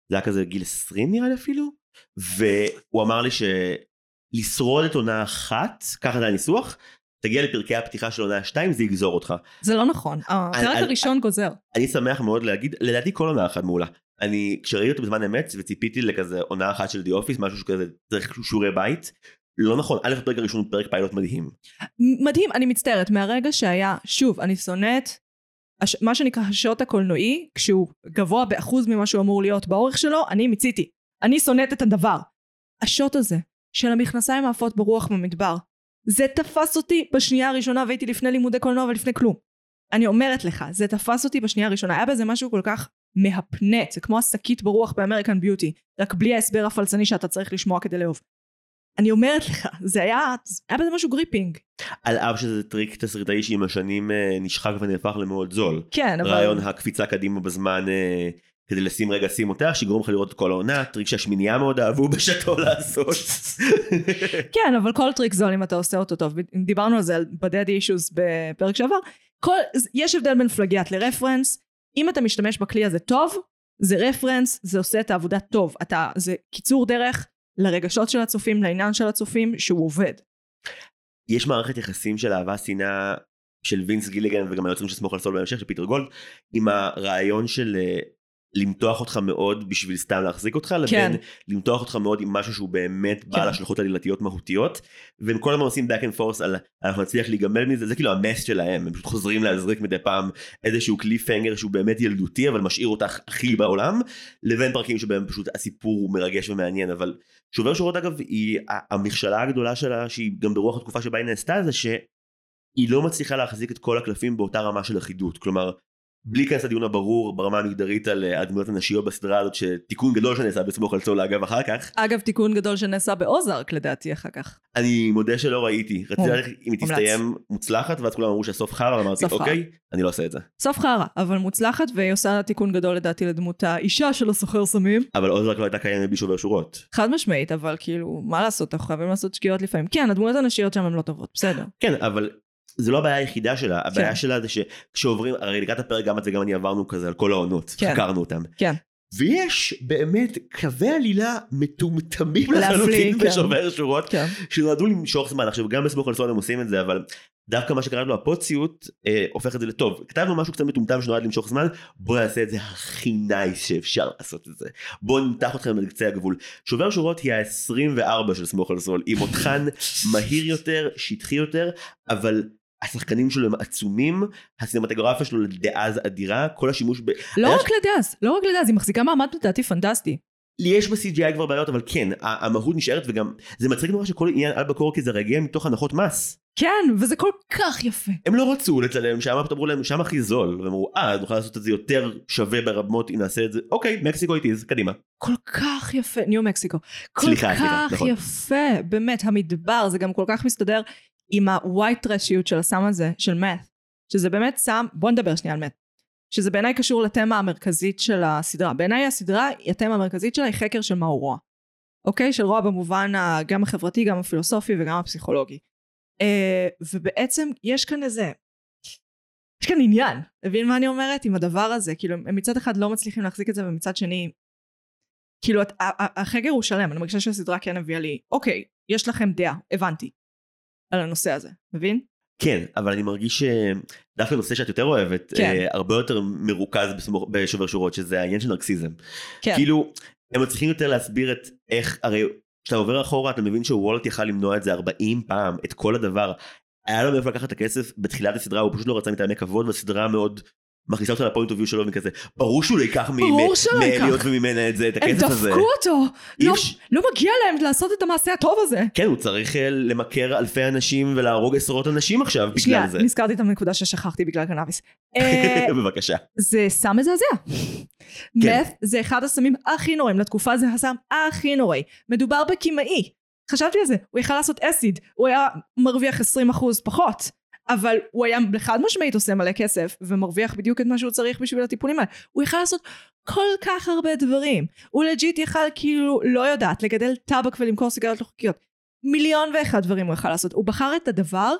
זה היה כזה גיל 20 נראה לי אפילו. והוא אמר לי שלשרוד את עונה אחת, ככה זה הניסוח, תגיע לפרקי הפתיחה של עונה 2 זה יגזור אותך. זה לא נכון, הפרק אני- הראשון גוזר. אני שמח מאוד להגיד, לדעתי כל עונה אחת מעולה. אני, כשראיתי אותו בזמן אמת וציפיתי לכזה עונה אחת של די אופיס, משהו שכזה צריך שיעורי בית, לא נכון, א' הפרק הראשון הוא פרק פיילוט מדהים. מדהים, אני מצטערת, מהרגע שהיה, שוב, אני שונאת, הש, מה שנקרא השוט הקולנועי, כשהוא גבוה באחוז ממה שהוא אמור להיות באורך שלו, אני מיציתי. אני שונאת את הדבר. השוט הזה, של המכנסיים העפות ברוח במדבר, זה תפס אותי בשנייה הראשונה והייתי לפני לימודי קולנוע ולפני כלום. אני אומרת לך, זה תפס אותי בשנייה הראשונה, היה בזה משהו כל כך מהפנט, זה כמו השקית ברוח באמריקן ביוטי, רק בלי ההסבר הפלצני שאתה צריך לשמוע כדי לאהוב. אני אומרת לך, זה היה, היה בזה משהו gripping. על אף שזה טריק תסריטאי שעם השנים אה, נשחק ונהפך למאוד זול. כן, אבל... רעיון הקפיצה קדימה בזמן אה, כדי לשים רגע שים אותך שיגרום לך לראות את כל העונה טריק שהשמינייה מאוד אהבו בשעתו לעשות. כן, אבל כל טריק זול אם אתה עושה אותו טוב. דיברנו על זה על ב daddy issues בפרק שעבר. כל, יש הבדל בין פלגיאט לרפרנס. אם אתה משתמש בכלי הזה טוב, זה רפרנס, זה עושה את העבודה טוב. אתה, זה קיצור דרך לרגשות של הצופים, לעניין של הצופים, שהוא עובד. יש מערכת יחסים של אהבה שנאה של וינס גיליגן וגם היוצרים של סמוך על סול בהמשך של פיטר גולד עם הרעיון של אה, למתוח אותך מאוד בשביל סתם להחזיק אותך כן. לבין למתוח אותך מאוד עם משהו שהוא באמת בעל כן. השלכות עלילתיות מהותיות והם כל הזמן עושים back and forth על אנחנו נצליח להיגמל מזה זה כאילו המס שלהם הם פשוט חוזרים להזריק מדי פעם איזשהו כלי פנגר שהוא באמת ילדותי אבל משאיר אותך הכי בעולם לבין פרקים שבהם פשוט הסיפור הוא מרגש ומעניין אבל שובר שורות אגב היא המכשלה הגדולה שלה שהיא גם ברוח התקופה שבה היא נעשתה זה שהיא לא מצליחה להחזיק את כל הקלפים באותה רמה של אחידות כלומר בלי להיכנס לדיון הברור ברמה המגדרית על אה, הדמויות הנשיות בסדרה הזאת שתיקון גדול שנעשה בסמוך על סול אגב אחר כך אגב, תיקון גדול שנעשה באוזארק לדעתי אחר כך. אני מודה שלא ראיתי רציתי לדעת אם היא. תסתיים מוצלחת ואז כולם אמרו שהסוף חרא ואמרתי. אוקיי אני לא עושה את זה סוף חרא, אבל מוצלחת, והיא עושה תיקון גדול לדעתי לדמות האישה של הסוחר סמים. אבל עוז רק לא הייתה קיימת בלי שובר שורות חד משמעית, אבל כאילו, מה לעשות, אנחנו חייבים לעשות שגיאות לפעמים. כן, הדמויות הנשיות שם הן לא טובות, בסדר. כן אבל זה לא הבעיה היחידה שלה הבעיה כן. שלה זה שכשעוברים הרי לקראת הפרק גם את וגם אני עברנו כזה על כל העונות כן. חקרנו אותם כן. ויש באמת קווי עלילה מטומטמים לחלוטין כן. בשובר שורות כן. שנועדו למשוך זמן עכשיו גם בסמוך על סול הם עושים את זה אבל דווקא מה שקראנו הפוציות אה, הופך את זה לטוב כתבנו משהו קצת מטומטם שנועד למשוך זמן בוא נעשה את זה הכי nice שאפשר לעשות את זה בוא נמתח אתכם על קצה הגבול שובר שורות היא ה-24 של סמוך על סול עם מותחן מהיר יותר שטחי יותר אבל השחקנים שלו הם עצומים הסינמטוגרפיה שלו דאז אדירה כל השימוש ב... לא רק לדאז, לא רק לדאז, היא מחזיקה מעמד לדעתי פנטסטי. לי יש ב-CGI כבר בעיות אבל כן המהות נשארת וגם זה מצחיק נורא שכל עניין אלבוקרקי זה הגיע מתוך הנחות מס כן, וזה כל כך יפה. הם לא רצו לצלם שם פתאום אמרו להם שם הכי זול והם אמרו אה נוכל לעשות את זה יותר שווה ברמות אם נעשה את זה אוקיי מקסיקו איטיז קדימה כל כך יפה, ניו מקסיקו. כל סליחה, סליחה, כך נכון. יפה, באמת, המדבר, זה גם כל כך מסתדר עם ה-white trashיות של הסם הזה, של מת. שזה באמת סם, בוא נדבר שנייה על מת. שזה בעיניי קשור לתמה המרכזית של הסדרה. בעיניי הסדרה, התמה המרכזית שלה היא חקר של מהו רוע. אוקיי? של רוע במובן ה- גם החברתי, גם הפילוסופי וגם הפסיכולוגי. אה, ובעצם יש כאן איזה... יש כאן עניין, מבין מה אני אומרת? עם הדבר הזה. כאילו, הם מצד אחד לא מצליחים להחזיק את זה, ומצד שני... כאילו, את- ה- ה- החקר הוא שלם, אני מרגישה שהסדרה כן הביאה לי, אוקיי, יש לכם דעה, הבנתי. על הנושא הזה, מבין? כן אבל אני מרגיש שדווקא נושא שאת יותר אוהבת כן. אה, הרבה יותר מרוכז בסמוך- בשובר שורות שזה העניין של נרקסיזם כן. כאילו הם מצליחים יותר להסביר את איך הרי כשאתה עובר אחורה אתה מבין שוולט יכל למנוע את זה 40 פעם את כל הדבר. היה לו מאיפה לקחת את הכסף בתחילת הסדרה הוא פשוט לא רצה מטעמי כבוד והסדרה מאוד מכניסה אותו לפוינט אוף שלו וכזה ברור שהוא לא ייקח מ- ברור מ- שלא ייקח. מאליוט וממנה את זה את הם הכסף הזה. דפקו אותו! לא, יש- לא מגיע להם לעשות את המעשה הטוב הזה. כן הוא צריך אה, למכר אלפי אנשים ולהרוג עשרות אנשים עכשיו שנייה, בגלל זה. נזכרתי את הנקודה ששכחתי בגלל קנאביס. אה, בבקשה. זה סם מזעזע. כן. מת זה אחד הסמים הכי נוראים, לתקופה זה הסם הכי נוראי. מדובר בקימאי. חשבתי על זה, הוא יכל לעשות אסיד, הוא היה מרוויח 20% פחות. אבל הוא היה חד משמעית עושה מלא כסף ומרוויח בדיוק את מה שהוא צריך בשביל הטיפולים האלה. הוא יכל לעשות כל כך הרבה דברים. הוא לג'יט יכל כאילו, לא יודעת, לגדל טבק ולמכור סיגריות לא חוקיות. מיליון ואחד דברים הוא יכל לעשות. הוא בחר את הדבר,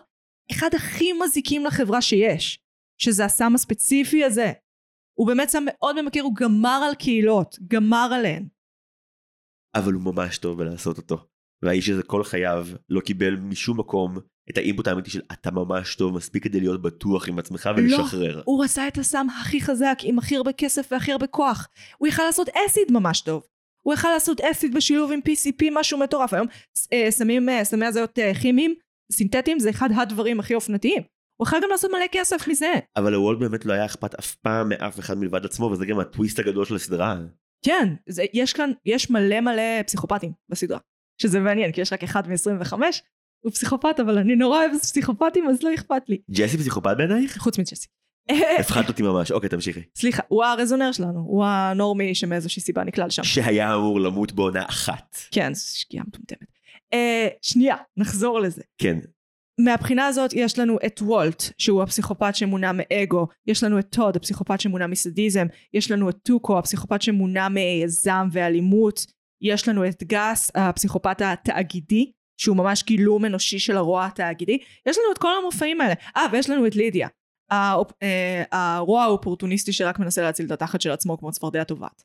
אחד הכי מזיקים לחברה שיש, שזה הסם הספציפי הזה. הוא באמת סם מאוד ממכר, הוא גמר על קהילות, גמר עליהן. אבל הוא ממש טוב בלעשות אותו. והאיש הזה כל חייו לא קיבל משום מקום את האינפוט האמיתי של אתה ממש טוב מספיק כדי להיות בטוח עם עצמך ולשחרר. הוא עשה את הסם הכי חזק, עם הכי הרבה כסף והכי הרבה כוח. הוא יכל לעשות אסיד ממש טוב. הוא יכל לעשות אסיד בשילוב עם PCP, משהו מטורף. היום אה, סמים, אה, סמי הזיות אה, כימיים, סינתטיים, זה אחד הדברים הכי אופנתיים. הוא יכל גם לעשות מלא כסף מזה. אבל לוולט באמת לא היה אכפת אף פעם מאף אחד מלבד עצמו וזה גם הטוויסט הגדול של הסדרה. כן, זה, יש כאן, יש מלא מלא פסיכופטים בסדרה. שזה מעניין, כי יש רק אחד מ-25, הוא פסיכופת, אבל אני נורא אוהבת פסיכופטים, אז לא אכפת לי. ג'סי פסיכופת בעינייך? חוץ מג'סי. הפחדת אותי ממש, אוקיי תמשיכי. סליחה, הוא הרזונר שלנו, הוא הנורמי שמאיזושהי סיבה נקלע לשם. שהיה אמור למות בעונה אחת. כן, זו שגיאה מטומטמת. אה, שנייה, נחזור לזה. כן. מהבחינה הזאת יש לנו את וולט, שהוא הפסיכופת שמונע מאגו, יש לנו את טוד, הפסיכופת שמונע מסדיזם, יש לנו את טוקו, הפסיכופת שמונע מזעם ואלימות, יש לנו את גס, הפסיכופת התאגידי, שהוא ממש גילום אנושי של הרוע התאגידי, יש לנו את כל המופעים האלה. אה, ויש לנו את לידיה, האופ- אה, הרוע האופורטוניסטי שרק מנסה להציל את התחת של עצמו כמו צפרדע טובעת.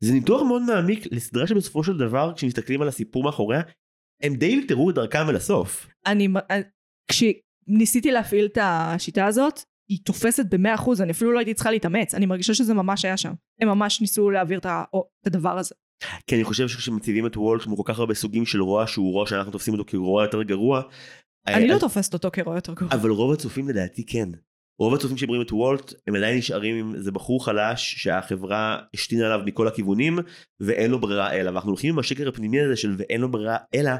זה ניתוח מאוד מעמיק לסדרה שבסופו של דבר כשמסתכלים על הסיפור מאחוריה הם די אלתרו את דרכם אל הסוף. אני, אה, כשניסיתי להפעיל את השיטה הזאת, היא תופסת במאה אחוז, אני אפילו לא הייתי צריכה להתאמץ, אני מרגישה שזה ממש היה שם. הם ממש ניסו להעביר את הדבר הזה. כי אני חושב שכשמציבים את וולט כמו כל כך הרבה סוגים של רוע שהוא רוע שאנחנו תופסים אותו כרוע יותר גרוע. אני אה, לא תופסת אותו כרוע יותר גרוע. אבל רוב הצופים לדעתי כן. רוב הצופים שרואים את וולט הם עדיין נשארים עם איזה בחור חלש שהחברה השתינה עליו מכל הכיוונים ואין לו ברירה אלא ואנחנו הולכים עם השקר הפנימי הזה של ואין לו ברירה אלא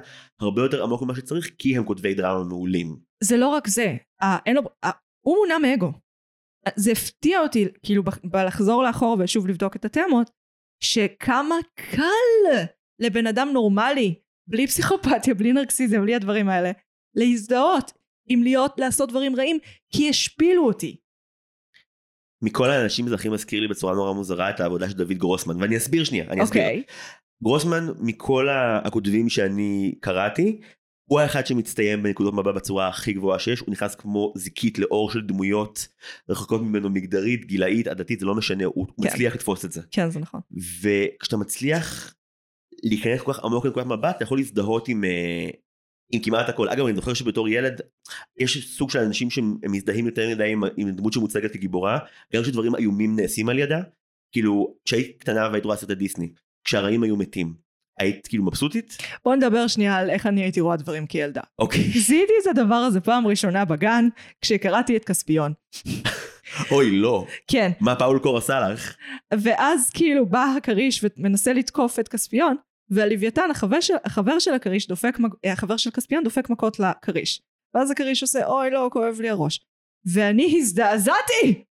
הרבה יותר עמוק ממה שצריך כי הם כותבי דרמה מעולים. זה לא רק זה, אה, אין לו, אה, הוא מונע מאגו. זה הפתיע אותי, כאילו, בלחזור לאחור ושוב לבדוק את התמות, שכמה קל לבן אדם נורמלי, בלי פסיכופתיה, בלי נרקסיזם, בלי הדברים האלה, להזדהות עם להיות, לעשות דברים רעים, כי השפילו אותי. מכל האנשים זה הכי מזכיר לי בצורה נורא מוזרה את העבודה של דוד גרוסמן ואני אסביר שנייה אני אסביר. אוקיי. גרוסמן מכל הכותבים שאני קראתי הוא האחד שמצטיין בנקודות מבט בצורה הכי גבוהה שיש הוא נכנס כמו זיקית לאור של דמויות רחוקות ממנו מגדרית גילאית עדתית זה לא משנה הוא כן. מצליח לתפוס את זה כן, זה נכון. וכשאתה מצליח להיכנס כל כך עמוק לנקודת מבט אתה יכול להזדהות עם אה, עם כמעט הכל אגב אני זוכר שבתור ילד יש סוג של אנשים שהם מזדהים יותר מדי עם, עם דמות שמוצגת כגיבורה גם כשדברים איומים נעשים על ידה כאילו כשהיית קטנה והיית רואה סרטי דיסני כשהרעים היו מתים היית כאילו מבסוטית בוא נדבר שנייה על איך אני הייתי רואה דברים כילדה. אוקיי זיהיתי את הדבר הזה פעם ראשונה בגן, כשקראתי את כספיון. אוי לא כן, מה פאול קור עשה לך ואז כאילו בא הכריש ומנסה לתקוף את כספיון, והלוויתן, החבר של, החבר של הכריש דופק, אה, החבר של כספיון דופק מכות לכריש. ואז הכריש עושה, אוי לא, כואב לי הראש. ואני הזדעזעתי!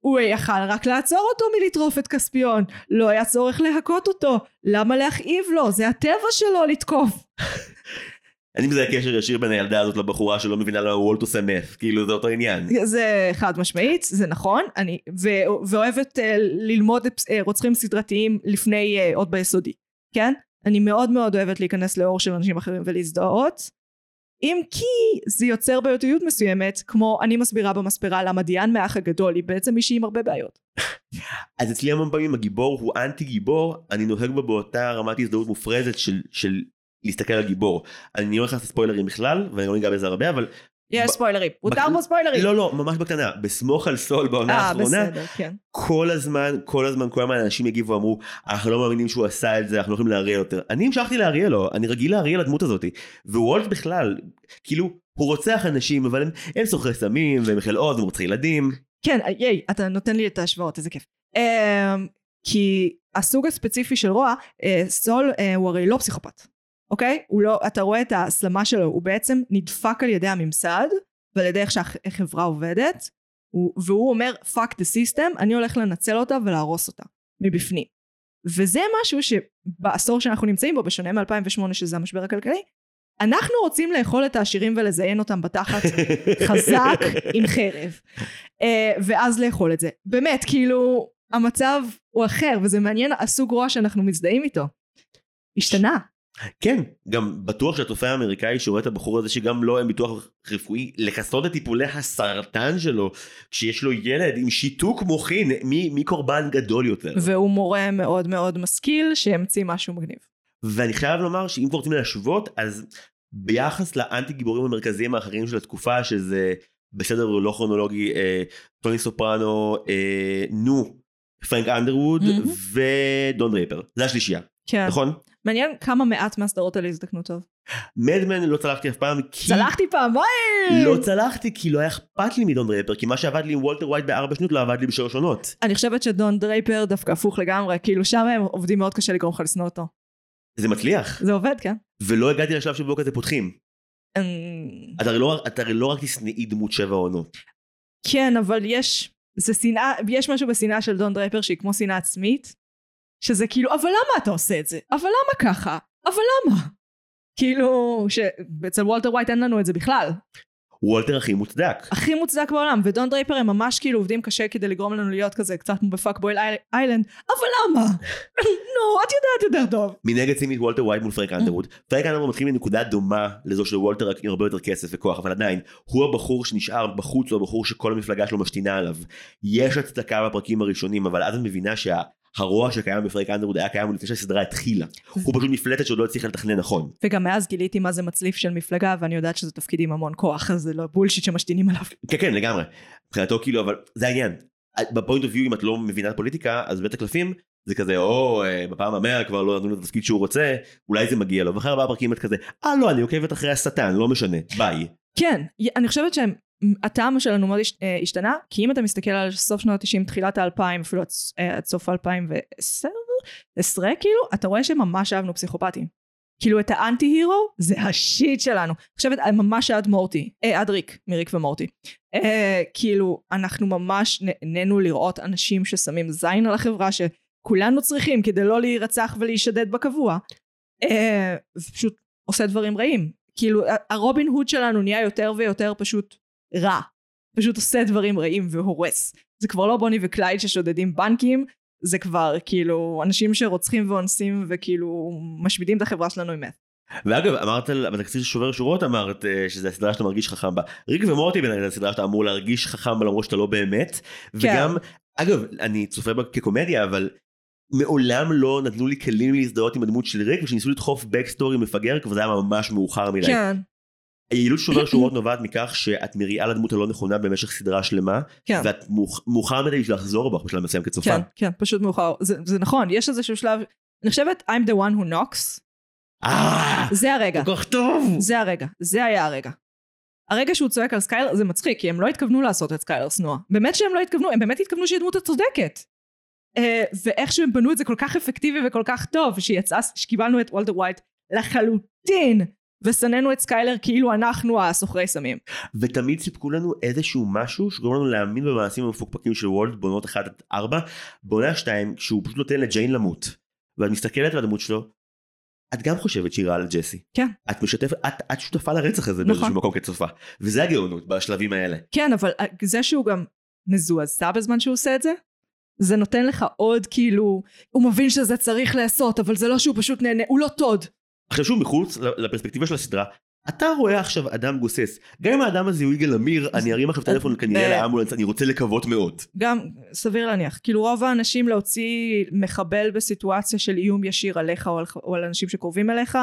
הוא יכל רק לעצור אותו מלטרוף את כספיון, לא היה צורך להכות אותו, למה להכאיב לו? זה הטבע שלו לתקוף. אני מזהה קשר ישיר בין הילדה הזאת לבחורה שלא מבינה למה וולט עושה נף כאילו זה אותו עניין. זה חד משמעית, זה נכון, אני, ו, ואוהבת uh, ללמוד uh, רוצחים סדרתיים לפני uh, עוד ביסודי, כן? אני מאוד מאוד אוהבת להיכנס לאור של אנשים אחרים ולהזדהות, אם כי זה יוצר בעייתיות מסוימת, כמו אני מסבירה במספרה למה דיאן מהאח הגדול היא בעצם מישהי עם הרבה בעיות. אז אצלי המון פעמים הגיבור הוא אנטי גיבור אני נוהג בו באותה רמת הזדהות מופרזת של, של להסתכל על גיבור אני לא נכנס לספוילרים בכלל ואני לא ניגע בזה הרבה אבל יש ספוילרים, מותר בו ספוילרים. לא לא ממש בקטנה בסמוך על סול בעונה אה, האחרונה כן. כל הזמן כל הזמן כל הזמן אנשים יגיבו ואמרו אנחנו לא מאמינים שהוא עשה את זה אנחנו לא יכולים להריע יותר אני המשכתי להריע לו אני רגיל להריע לדמות הזאת ווולט בכלל כאילו הוא רוצח אנשים אבל הם, הם סוחרי סמים והם חיל עוז ורוצחי ילדים כן, ייי, אתה נותן לי את ההשוואות, איזה כיף. Um, כי הסוג הספציפי של רוע, uh, סול uh, הוא הרי לא פסיכופת, אוקיי? הוא לא, אתה רואה את ההסלמה שלו, הוא בעצם נדפק על ידי הממסד, ועל ידי איך שהחברה עובדת, הוא, והוא אומר, fuck the system, אני הולך לנצל אותה ולהרוס אותה, מבפנים. וזה משהו שבעשור שאנחנו נמצאים בו, בשונה מ-2008 שזה המשבר הכלכלי, אנחנו רוצים לאכול את העשירים ולזיין אותם בתחת חזק עם חרב. uh, ואז לאכול את זה. באמת, כאילו, המצב הוא אחר, וזה מעניין הסוג רוע שאנחנו מזדהים איתו. השתנה. כן, גם בטוח שהתופעה האמריקאי שרואה את הבחור הזה שגם לא אין ביטוח רפואי לכסות את טיפולי הסרטן שלו כשיש לו ילד עם שיתוק מוחין, מי, מי קורבן גדול יותר. והוא מורה מאוד מאוד משכיל שהמציא משהו מגניב. ואני חייב לומר שאם כבר רוצים להשוות אז ביחס לאנטי גיבורים המרכזיים האחרים של התקופה שזה בסדר לא כרונולוגי אה, טוני סופרנו אה, נו פרנק אנדרווד מהמם. ודון דרייפר זה השלישייה כן. נכון? מעניין כמה מעט מהסדרות האלה הזדקנו טוב. מד מן לא צלחתי אף פעם כי צלחתי פעמיים! לא צלחתי כי לא היה אכפת לי מדון דרייפר כי מה שעבד לי עם וולטר ווייט בארבע שניות לא עבד לי בשלוש עונות. אני חושבת שדון דרייפר דווקא הפוך לגמרי, כאילו שם הם עובדים מאוד קשה לגרום לך לשנוא אותו. זה מצליח זה עובד, כן? ולא הגעתי לשלב שבו כזה פותחים. אמ, את הרי לא, את הרי לא רק תשנאי דמות שבע עונות. כן, אבל יש, זה שנאה, יש משהו בשנאה של דון דרייפר שהיא כמו שנאה עצמית, שזה כאילו, אבל למה אתה עושה את זה? אבל למה ככה? אבל למה? כאילו, שאצל וולטר ווייט אין לנו את זה בכלל. וולטר הכי מוצדק. הכי מוצדק בעולם, ודון דרייפר הם ממש כאילו עובדים קשה כדי לגרום לנו להיות כזה קצת כמו ב Fuckboy Island, אבל למה? נו, את יודעת יותר טוב. מנגד שימי את וולטר ווייט מול פרנק אנדרווד. פרנק אנדרווד מתחיל מנקודה דומה לזו של וולטר רק עם הרבה יותר כסף וכוח, אבל עדיין, הוא הבחור שנשאר בחוץ, הוא הבחור שכל המפלגה שלו משתינה עליו. יש הצדקה בפרקים הראשונים, אבל אז את מבינה שה... הרוע שקיים בפרנק אנדרווד היה קיים לפני שהסדרה התחילה. הוא פשוט מפלצת שעוד לא הצליחה לתכנן נכון. וגם מאז גיליתי מה זה מצליף של מפלגה, ואני יודעת שזה תפקיד עם המון כוח, אז זה לא bullshit שמשתינים עליו. כן כן לגמרי. מבחינתו כאילו אבל זה העניין. ב point of view אם את לא מבינה את הפוליטיקה אז בית הקלפים זה כזה או אה, בפעם המאה כבר לא נתנו לו את התפקיד שהוא רוצה אולי זה מגיע לו ואחרי ארבעה פרקים את כזה אה לא אני עוקבת אחרי השטן לא משנה ביי. כן, אני חושבת שהטעם שלנו מאוד אה, השתנה, כי אם אתה מסתכל על סוף שנות ה-90, תחילת ה-2000, אפילו עד אה, סוף ה-2010, כאילו, אתה רואה שממש אהבנו פסיכופטים. כאילו את האנטי הירו זה השיט שלנו. חושבת ממש עד מורטי, אה, עד ריק, מריק ומורטי. אה, כאילו אנחנו ממש נהנינו לראות אנשים ששמים זין על החברה שכולנו צריכים כדי לא להירצח ולהישדד בקבוע. אה, ופשוט עושה דברים רעים. כאילו הרובין הוד שלנו נהיה יותר ויותר פשוט רע. פשוט עושה דברים רעים והורס. זה כבר לא בוני וקלייד ששודדים בנקים, זה כבר כאילו אנשים שרוצחים ואונסים וכאילו משמידים את החברה שלנו עם meth. ואגב אמרת על- בתקציב של שובר שורות אמרת אה, שזה הסדרה שאתה מרגיש חכם בה. ריק ומורטי בעיניי זה הסדרה שאתה אמור להרגיש חכם בה למרות שאתה לא באמת. וגם אגב אני צופה בה כקומדיה אבל מעולם לא נתנו לי כלים להזדהות עם הדמות של ריק וכשניסו לדחוף backstory מפגר כבר זה היה ממש מאוחר מדי. כן, היעילות שובר שורות נובעת מכך שאת מריעה לדמות הלא נכונה במשך סדרה שלמה כן. ואת מאוח- מאוחר מדי בשביל לחזור בה בשלב מסוים כצופה. כן, כן, פשוט מאוחר. זה, זה נכון, יש איזשהו שלב, אני חושבת I'm the one who knocks, אה, זה הרגע. כל כך טוב. זה הרגע, זה היה הרגע. הרגע שהוא צועק על סקיילר זה מצחיק, כי הם לא התכוונו לעשות את סקיילר שנואה. באמת שהם לא התכוונו, הם באמת התכוונו שהיא הדמות הצודקת. אה, ואיך שהם בנו את זה כל כך אפקטיבי וכל כך טוב, שיצא, שקיבלנו את וולטר ווייט לחלוטין, ושנאנו את סקיילר כאילו אנחנו הסוחרי סמים. ותמיד סיפקו לנו איזשהו משהו שגורם לנו להאמין במעשים המפוקפקים של וולט בעונות 1 עד 4 בעונה 2 כשהוא פשוט נותן לג'יין למות ואת מסתכלת על הדמות שלו את גם חושבת שהיא רעה על ג'סי. כן. את משתפת את, את שותפה לרצח הזה נכון. באיזשהו מקום כצופה וזה הגאונות בשלבים האלה. כן, אבל אה, זה שהוא גם מזועזע בזמן שהוא עושה את זה, זה נותן לך עוד כאילו, הוא מבין שזה צריך להיעשות, אבל זה לא שהוא פשוט נהנה, הוא לא טוד. עכשיו שוב מחוץ לפרספקטיבה של הסדרה אתה רואה עכשיו אדם גוסס גם אם האדם הזה הוא יגאל עמיר אני ארים עכשיו טלפון כנראה אה. לאמבולנס אני רוצה לקוות מאוד. גם סביר להניח, כאילו רוב האנשים להוציא מחבל בסיטואציה של איום ישיר עליך או על, או על אנשים שקרובים אליך,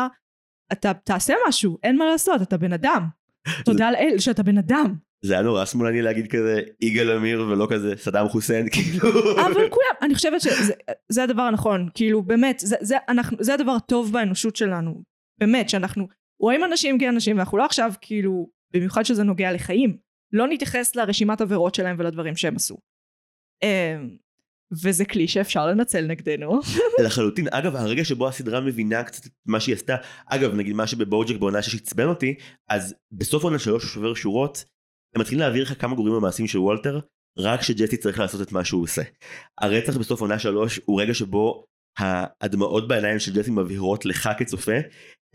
אתה תעשה משהו, אין מה לעשות, אתה בן אדם. תודה לאל שאתה בן אדם. זה היה נורא שמאלני להגיד כזה יגאל עמיר ולא כזה סדאם חוסיין כאילו. אבל כולם, אני חושבת שזה זה הדבר הנכון, כאילו באמת, זה, זה, אנחנו, זה הדבר הטוב באנושות שלנו, באמת, שאנחנו רואים אנשים כאנשים, ואנחנו לא עכשיו כאילו, במיוחד שזה נוגע לחיים, לא נתייחס לרשימת עבירות שלהם ולדברים שהם עשו. אמ, וזה כלי שאפשר לנצל נגדנו. לחלוטין אגב הרגע שבו הסדרה מבינה קצת את מה שהיא עשתה אגב נגיד מה שבבוג'ק בעונה שש עצבן אותי אז בסוף עונה שלוש שובר שורות הם מתחילים להעביר לך כמה גורמים במעשים של וולטר רק שג'סי צריך לעשות את מה שהוא עושה. הרצח בסוף עונה שלוש הוא רגע שבו הדמעות בעיניים של ג'סי מבהירות לך כצופה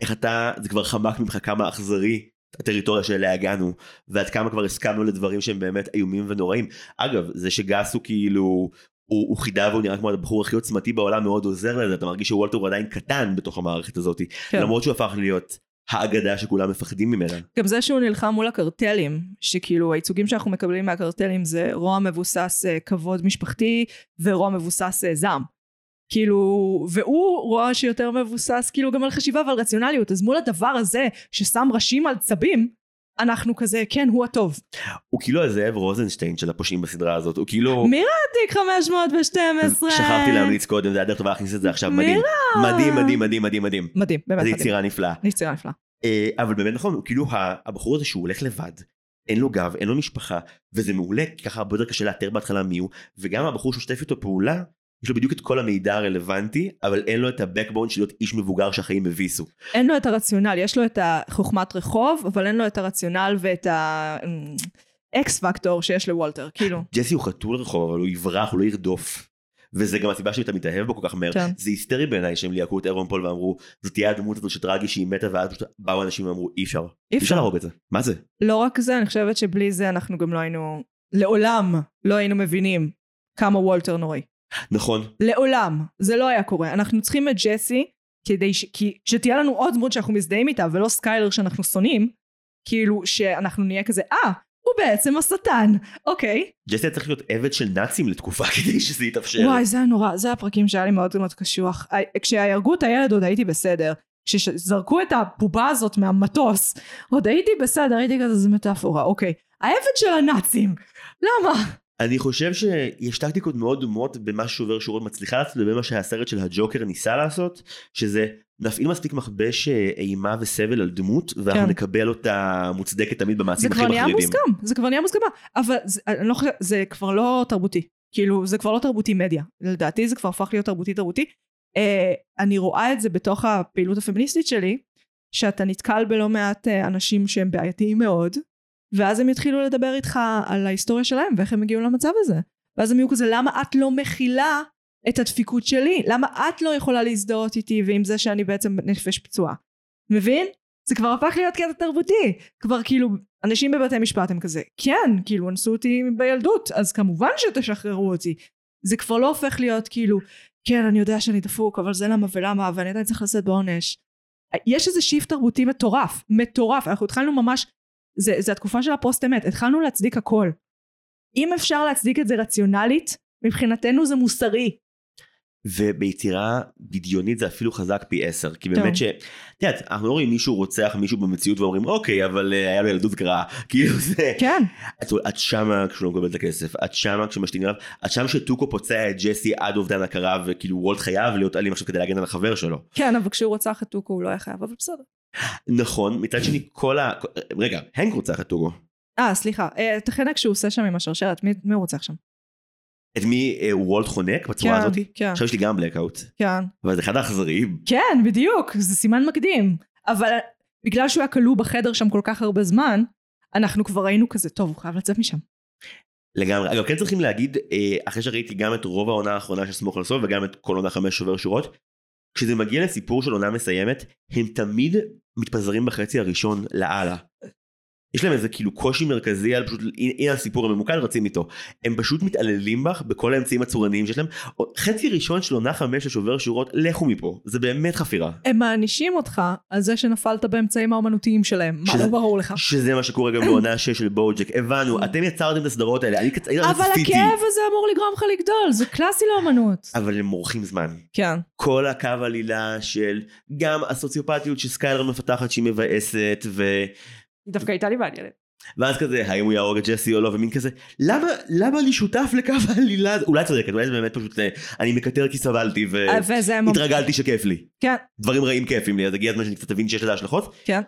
איך אתה זה כבר חמק ממך כמה אכזרי הטריטוריה שאליה הגענו ועד כמה כבר הסכמנו לדברים שהם באמת איומים ונוראים. אגב זה שגס הוא כאילו הוא, הוא חידה והוא נראה כמו הבחור הכי עוצמתי בעולם מאוד עוזר לזה אתה מרגיש שוולטר הוא עדיין קטן בתוך המערכת הזאת כן. למרות שהוא הפך להיות האגדה שכולם מפחדים ממנה. גם זה שהוא נלחם מול הקרטלים, שכאילו הייצוגים שאנחנו מקבלים מהקרטלים זה רוע מבוסס אה, כבוד משפחתי ורוע מבוסס אה, זעם. כאילו, והוא רוע שיותר מבוסס כאילו גם על חשיבה ועל רציונליות, אז מול הדבר הזה ששם ראשים על צבים, אנחנו כזה, כן, הוא הטוב. הוא כאילו הזאב רוזנשטיין של הפושעים בסדרה הזאת הוא כאילו מירה תיק 512. שכחתי להמליץ קודם זה היה דרך טובה להכניס את זה עכשיו מדהים מירה. מדהים מדהים מדהים מדהים מדהים. מדהים, באמת זו מדהים. יצירה נפלאה. יצירה נפלאה. אה, אבל באמת נכון הוא כאילו הבחור הזה שהוא הולך לבד אין לו גב אין לו משפחה וזה מעולה כי ככה הרבה יותר קשה לאתר בהתחלה מי הוא וגם הבחור שמשתף איתו פעולה יש לו בדיוק את כל המידע הרלוונטי, אבל אין לו את ה-backbone של להיות איש מבוגר שהחיים הביסו. אין לו את הרציונל, יש לו את החוכמת רחוב, אבל אין לו את הרציונל ואת ה X factor שיש לוולטר, כאילו. ג'סי הוא חתול רחוב, אבל הוא יברח, הוא לא ירדוף. וזה גם הסיבה שאתה מתאהב בו כל כך מהר. כן. זה היסטרי בעיניי שהם ליהקו את אירון פול ואמרו, זאת תהיה הדמות הזאת שטרגי שהיא מתה, ואז באו אנשים ואמרו, אי אפשר. אי אפשר להרוג את זה. מה זה? לא רק זה, אני חושבת שבלי זה אנחנו גם לא היינו, לעולם לא היינו מבינים כמה וולטר נוראי. נכון. לעולם. זה לא היה קורה. אנחנו צריכים את ג'סי כדי ש... כי שתהיה לנו עוד דמות שאנחנו מזדהים איתה, ולא סקיילר שאנחנו שונאים, כאילו שאנחנו נהיה כזה, אה, הוא בעצם השטן, אוקיי. ג'סי היה צריך להיות עבד של נאצים לתקופה כדי שזה יתאפשר. וואי, זה היה נורא, זה הפרקים שהיה לי מאוד מאוד קשוח. כשהרגו את הילד עוד הייתי בסדר. כשזרקו את הבובה הזאת מהמטוס, עוד הייתי בסדר, הייתי כזה, זה מטאפורה, אוקיי. העבד של הנאצים, למה? אני חושב שיש טקטיקות מאוד דומות במה ששובר שורות מצליחה לעשות לבין מה שהסרט של הג'וקר ניסה לעשות, שזה נפעיל מספיק מכבש אה, אימה וסבל על דמות, ואנחנו כן. נקבל אותה מוצדקת תמיד זה במעשים הכי כבר נהיה מחרידים. מוסכם, זה כבר נהיה מוסכם, אבל זה, לא זה כבר לא תרבותי. כאילו, זה כבר לא תרבותי מדיה. לדעתי זה כבר הפך להיות תרבותי תרבותי. אה, אני רואה את זה בתוך הפעילות הפמיניסטית שלי, שאתה נתקל בלא מעט אה, אנשים שהם בעייתיים מאוד, ואז הם יתחילו לדבר איתך על ההיסטוריה שלהם ואיך הם הגיעו למצב הזה. ואז הם יהיו כזה, למה את לא מכילה את הדפיקות שלי? למה את לא יכולה להזדהות איתי ועם זה שאני בעצם נפש פצועה? מבין? זה כבר הפך להיות קטע תרבותי. כבר כאילו, אנשים בבתי משפט הם כזה, כן, כאילו אנסו אותי בילדות, אז כמובן שתשחררו אותי. זה כבר לא הופך להיות כאילו, כן, אני יודע שאני דפוק, אבל זה למה ולמה, ואני עדיין צריך לשאת בעונש. יש איזה shift תרבותי מטורף, מטורף. אנחנו התחלנו ממש, זה, זה התקופה של הפוסט אמת, התחלנו להצדיק הכל. אם אפשר להצדיק את זה רציונלית, מבחינתנו זה מוסרי. וביצירה בדיונית זה אפילו חזק פי עשר כי באמת. ש... את יודעת אנחנו לא רואים מישהו רוצח מישהו במציאות ואומרים אוקיי אבל אה, היה לו ילדות קרה כאילו זה כן. את, את שמה כשהוא לא מקבל את הכסף את שמה כשמשתינים עליו את שם שטוקו פוצע את ג'סי עד אובדן הכרה וכאילו וולט חייב להיות אלים עכשיו כדי להגן על החבר שלו כן, אבל כשהוא רצח את טוקו הוא לא היה חייב, אבל בסדר. נכון מצד שני כל ה... רגע הנק רוצח את טוקו אה, סליחה. אה, את החנק שהוא עושה שם עם השרשרת, מי, מי הוא רוצח שם? את מי אה, וולט חונק בצורה כן, הזאת? כן. עכשיו יש לי גם blackout כן. אבל זה אחד האכזריים כן, בדיוק, זה סימן מקדים. אבל בגלל שהוא היה כלוא בחדר שם כל כך הרבה זמן, אנחנו כבר ראינו כזה, טוב, הוא חייב לצאת משם. לגמרי. אגב, כן צריכים להגיד, אה, אחרי שראיתי גם את רוב העונה האחרונה של סמוך על הסוף וגם את כל עונה חמש שובר שורות, כשזה מגיע לסיפור של עונה מסיימת, הם תמיד מתפזרים בחצי הראשון לאללה. יש להם איזה כאילו קושי מרכזי על פשוט, הנה הסיפור הממוקד, רצים איתו. הם פשוט מתעללים בך בכל האמצעים הצורניים שיש להם. חצי ראשון של עונה חמש של שובר שורות, לכו מפה. זה באמת חפירה. הם מענישים אותך על זה שנפלת באמצעים האומנותיים שלהם. מה לא ברור לך? שזה מה שקורה גם בעונה שש של בואג'ק. הבנו, אתם יצרתם את הסדרות האלה, אני קצ- אני אבל רציתי. הכאב הזה אמור לגרום לך לגדול, זה קלאסי לאומנות. אבל הם מורחים זמן. כן. כל הקו עלילה של גם הסוציופטיות שסקיילר מפתחת שהיא מבאסת ו... היא דווקא הייתה לי מעניינת. ואז כזה האם הוא יהרוג את ג'סי או לא ומין כזה למה למה אני שותף לקו העלילה הזה?" אולי צודקת אולי זה באמת פשוט אה, אני מקטר כי סבלתי אה. והתרגלתי שכיף לי כן, דברים רעים כיפים לי אז הגיע הזמן שאני קצת אבין שיש לזה השלכות כן.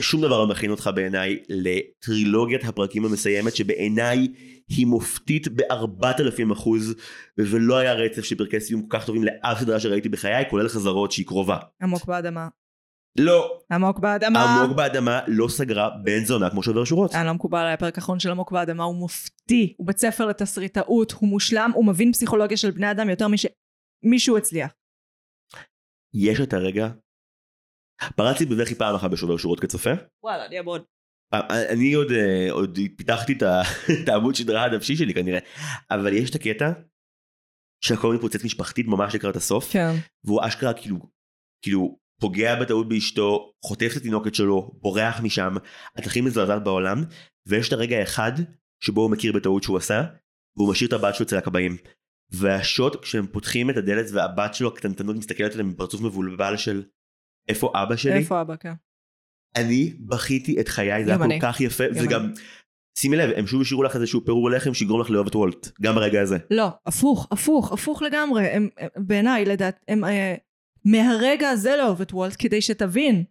שום דבר לא מכין אותך בעיניי לטרילוגיית הפרקים המסיימת שבעיניי היא מופתית בארבעת אלפים אחוז ולא היה רצף של פרקי סיום כל כך טובים לאף סדרה שראיתי בחיי כולל חזרות שהיא קרובה. עמוק באדמה. לא עמוק באדמה. עמוק באדמה לא סגרה בן זונה כמו שובר שורות. היה לא מקובל עליי הפרק האחרון של עמוק באדמה, הוא מופתי, הוא בית ספר לתסריטאות, הוא מושלם, הוא מבין פסיכולוגיה של בני אדם יותר משמישהו הצליח. יש את הרגע. פרצתי בבכי פעם אחת בשובר שורות כצופה. וואלה, אני אעבוד. אני עוד אה, עוד פיתחתי את העמוד שדרה הנפשי שלי כנראה. אבל יש את הקטע שהכל מתפוצץ משפחתית ממש לקראת הסוף. כן. והוא אשכרה כאילו כאילו פוגע בטעות באשתו חוטף את התינוקת שלו בורח משם את הכי מזועזעת בעולם ויש את הרגע האחד שבו הוא מכיר בטעות שהוא עשה והוא משאיר את הבת שלו אצל הכבאים. והשוט כשהם פותחים את הדלת והבת שלו הקטנטנות מסתכלת עליהם עם פרצוף מבולבל של איפה אבא שלי איפה אבא, כן. אני בכיתי את חיי זה היה גם. כל כך יפה גם וגם שימי לב הם שוב השאירו לך איזשהו פירור לחם שיגרום לך לאהוב את וולט גם ברגע הזה. לא, הפוך, הפוך, הפוך לגמרי. הם, הם בעיניי, לדעת, הם אה, מהרגע הזה לאהוב את וולט כדי שתבין.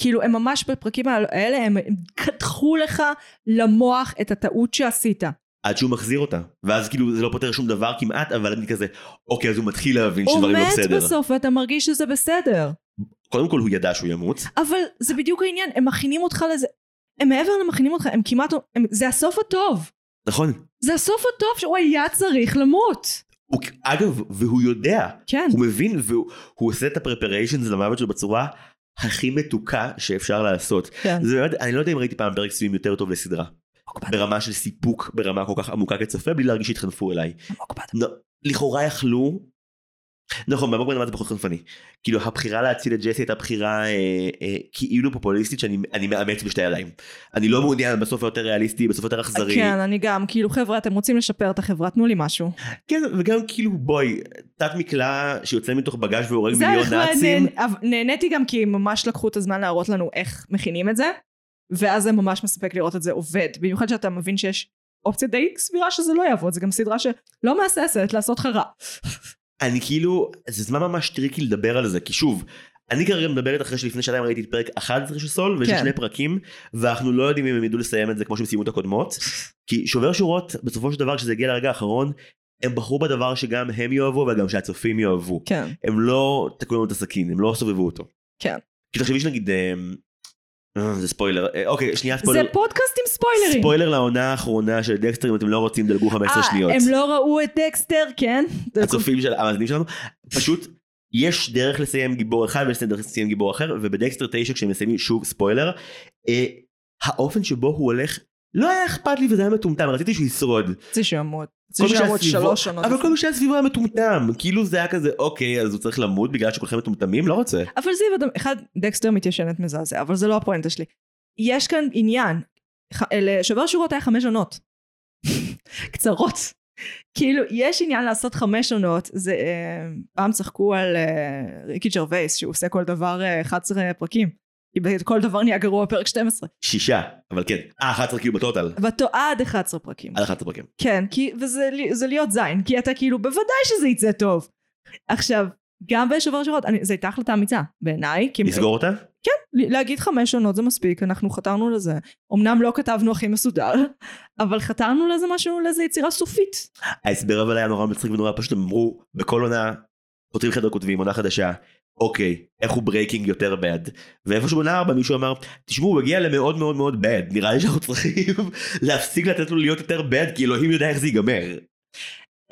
כאילו, הם ממש בפרקים האלה, הם, הם קדחו לך למוח את הטעות שעשית. עד שהוא מחזיר אותה. ואז כאילו זה לא פותר שום דבר כמעט, אבל אני כזה, אוקיי, אז הוא מתחיל להבין הוא שדברים לא מת בסדר. בסוף ואתה מרגיש שזה בסדר. קודם כל הוא ידע שהוא ימות. אבל זה בדיוק העניין, הם מכינים אותך לזה. הם מעבר למכינים אותך, הם כמעט... הם, זה הסוף הטוב. נכון. זה הסוף הטוב שהוא היה צריך למות. הוא, אגב, והוא יודע, כן. הוא מבין, והוא הוא עושה את הפרפריישנס למוות שלו בצורה הכי מתוקה שאפשר לעשות. כן. זה באמת, אני לא יודע אם ראיתי פעם פרק סיום יותר טוב לסדרה. ברמה של סיפוק, ברמה כל כך עמוקה כצופה, בלי להרגיש שהתחנפו אליי. לכאורה יכלו... נכון, במקום זה פחות חנפני. כאילו הבחירה להציל את ג'סי הייתה בחירה אה, אה, כאילו פופוליסטית שאני אני מאמץ בשתי ידיים. אני לא מעוניין בסוף היותר ריאליסטי, בסוף יותר אכזרי. כן, אני גם, כאילו חבר'ה, אתם רוצים לשפר את החברה, תנו לי משהו. כן, וגם כאילו בואי, תת מקלע שיוצא מתוך בגאז' והורג מיליון נאצים. נהניתי גם כי ממש לקחו את הזמן להראות לנו איך מכינים את זה, ואז זה ממש מספק לראות את זה עובד. במיוחד שאתה מבין שיש אופציה די סבירה שזה לא יעבוד, זה גם סדרה שלא מהססת לעשות לך רע. אני כאילו, זה זמן ממש טריקי לדבר על זה, כי שוב, אני כרגע מדברת אחרי שלפני שעתיים ראיתי את פרק 11 של סול, ויש כן. שני פרקים, ואנחנו לא יודעים אם הם ידעו לסיים את זה כמו שהם סיימו את הקודמות, כי שובר שורות, בסופו של דבר, כשזה הגיע לרגע האחרון, הם בחרו בדבר שגם הם יאהבו וגם שהצופים יאהבו. כן. הם לא תקעו לנו את הסכין, הם לא סובבו אותו. כן. כי תחשבי שנגיד, אה, זה ספוילר, אה, אוקיי, שנייה זה ספוילר. פודקאסט עם ספוילרים. ספוילר לעונה האחרונה של דקסטר, אם אתם לא רוצים, דלגו 15 אה, שניות. הם לא ראו את דקסטר, כן? הצופים של המאזינים שלנו, פשוט יש דרך לסיים גיבור אחד ויש דרך לסיים גיבור אחר, ובדקסטר 9 כשהם מסיימים שוב ספוילר, אה, האופן שבו הוא הולך, לא היה אכפת לי וזה היה מטומטם, רציתי שהוא ישרוד. זה. זה אבל כל מי שהיה סביבו היה מטומטם, כאילו זה היה כזה, אוקיי, אז הוא צריך למות בגלל שכולכם מטומטמים? לא רוצה. אבל זיו, אחד, דקסטר מתיישנת מזעזע, אבל זה לא הפואנטה שלי. יש כאן עניין, לשובר שורות היה חמש עונות. קצרות. כאילו, יש עניין לעשות חמש עונות, זה, אה, פעם צחקו על אה, ריקי ג'רווייס, שהוא עושה כל דבר אה, 11 פרקים. כי כל דבר נהיה גרוע פרק 12. שישה, אבל כן. אה, 11 כאילו ב total. ואותו עד 11 פרקים. עד 11 פרקים. כן, כי, וזה להיות זין, כי אתה כאילו, בוודאי שזה יצא טוב. עכשיו, גם בשובר שורות, זו הייתה החלטה אמיצה, בעיניי. לסגור אותה? ל- להגיד חמש עונות זה מספיק, אנחנו חתרנו לזה. אמנם לא כתבנו הכי מסודר, אבל חתרנו לזה משהו, לאיזה יצירה סופית. ההסבר אבל היה נורא מצחיק ונורא פשוט, אמרו, בכל עונה, פותחים חדר כותבים, עונה חדשה, אוקיי, איך הוא breaking יותר bad. ואיפשהו בעונה ארבע מישהו אמר, תשמעו, הוא הגיע למאוד מאוד מאוד bad, נראה לי שאנחנו צריכים להפסיק לתת לו להיות יותר bad, כי אלוהים יודע איך זה ייגמר.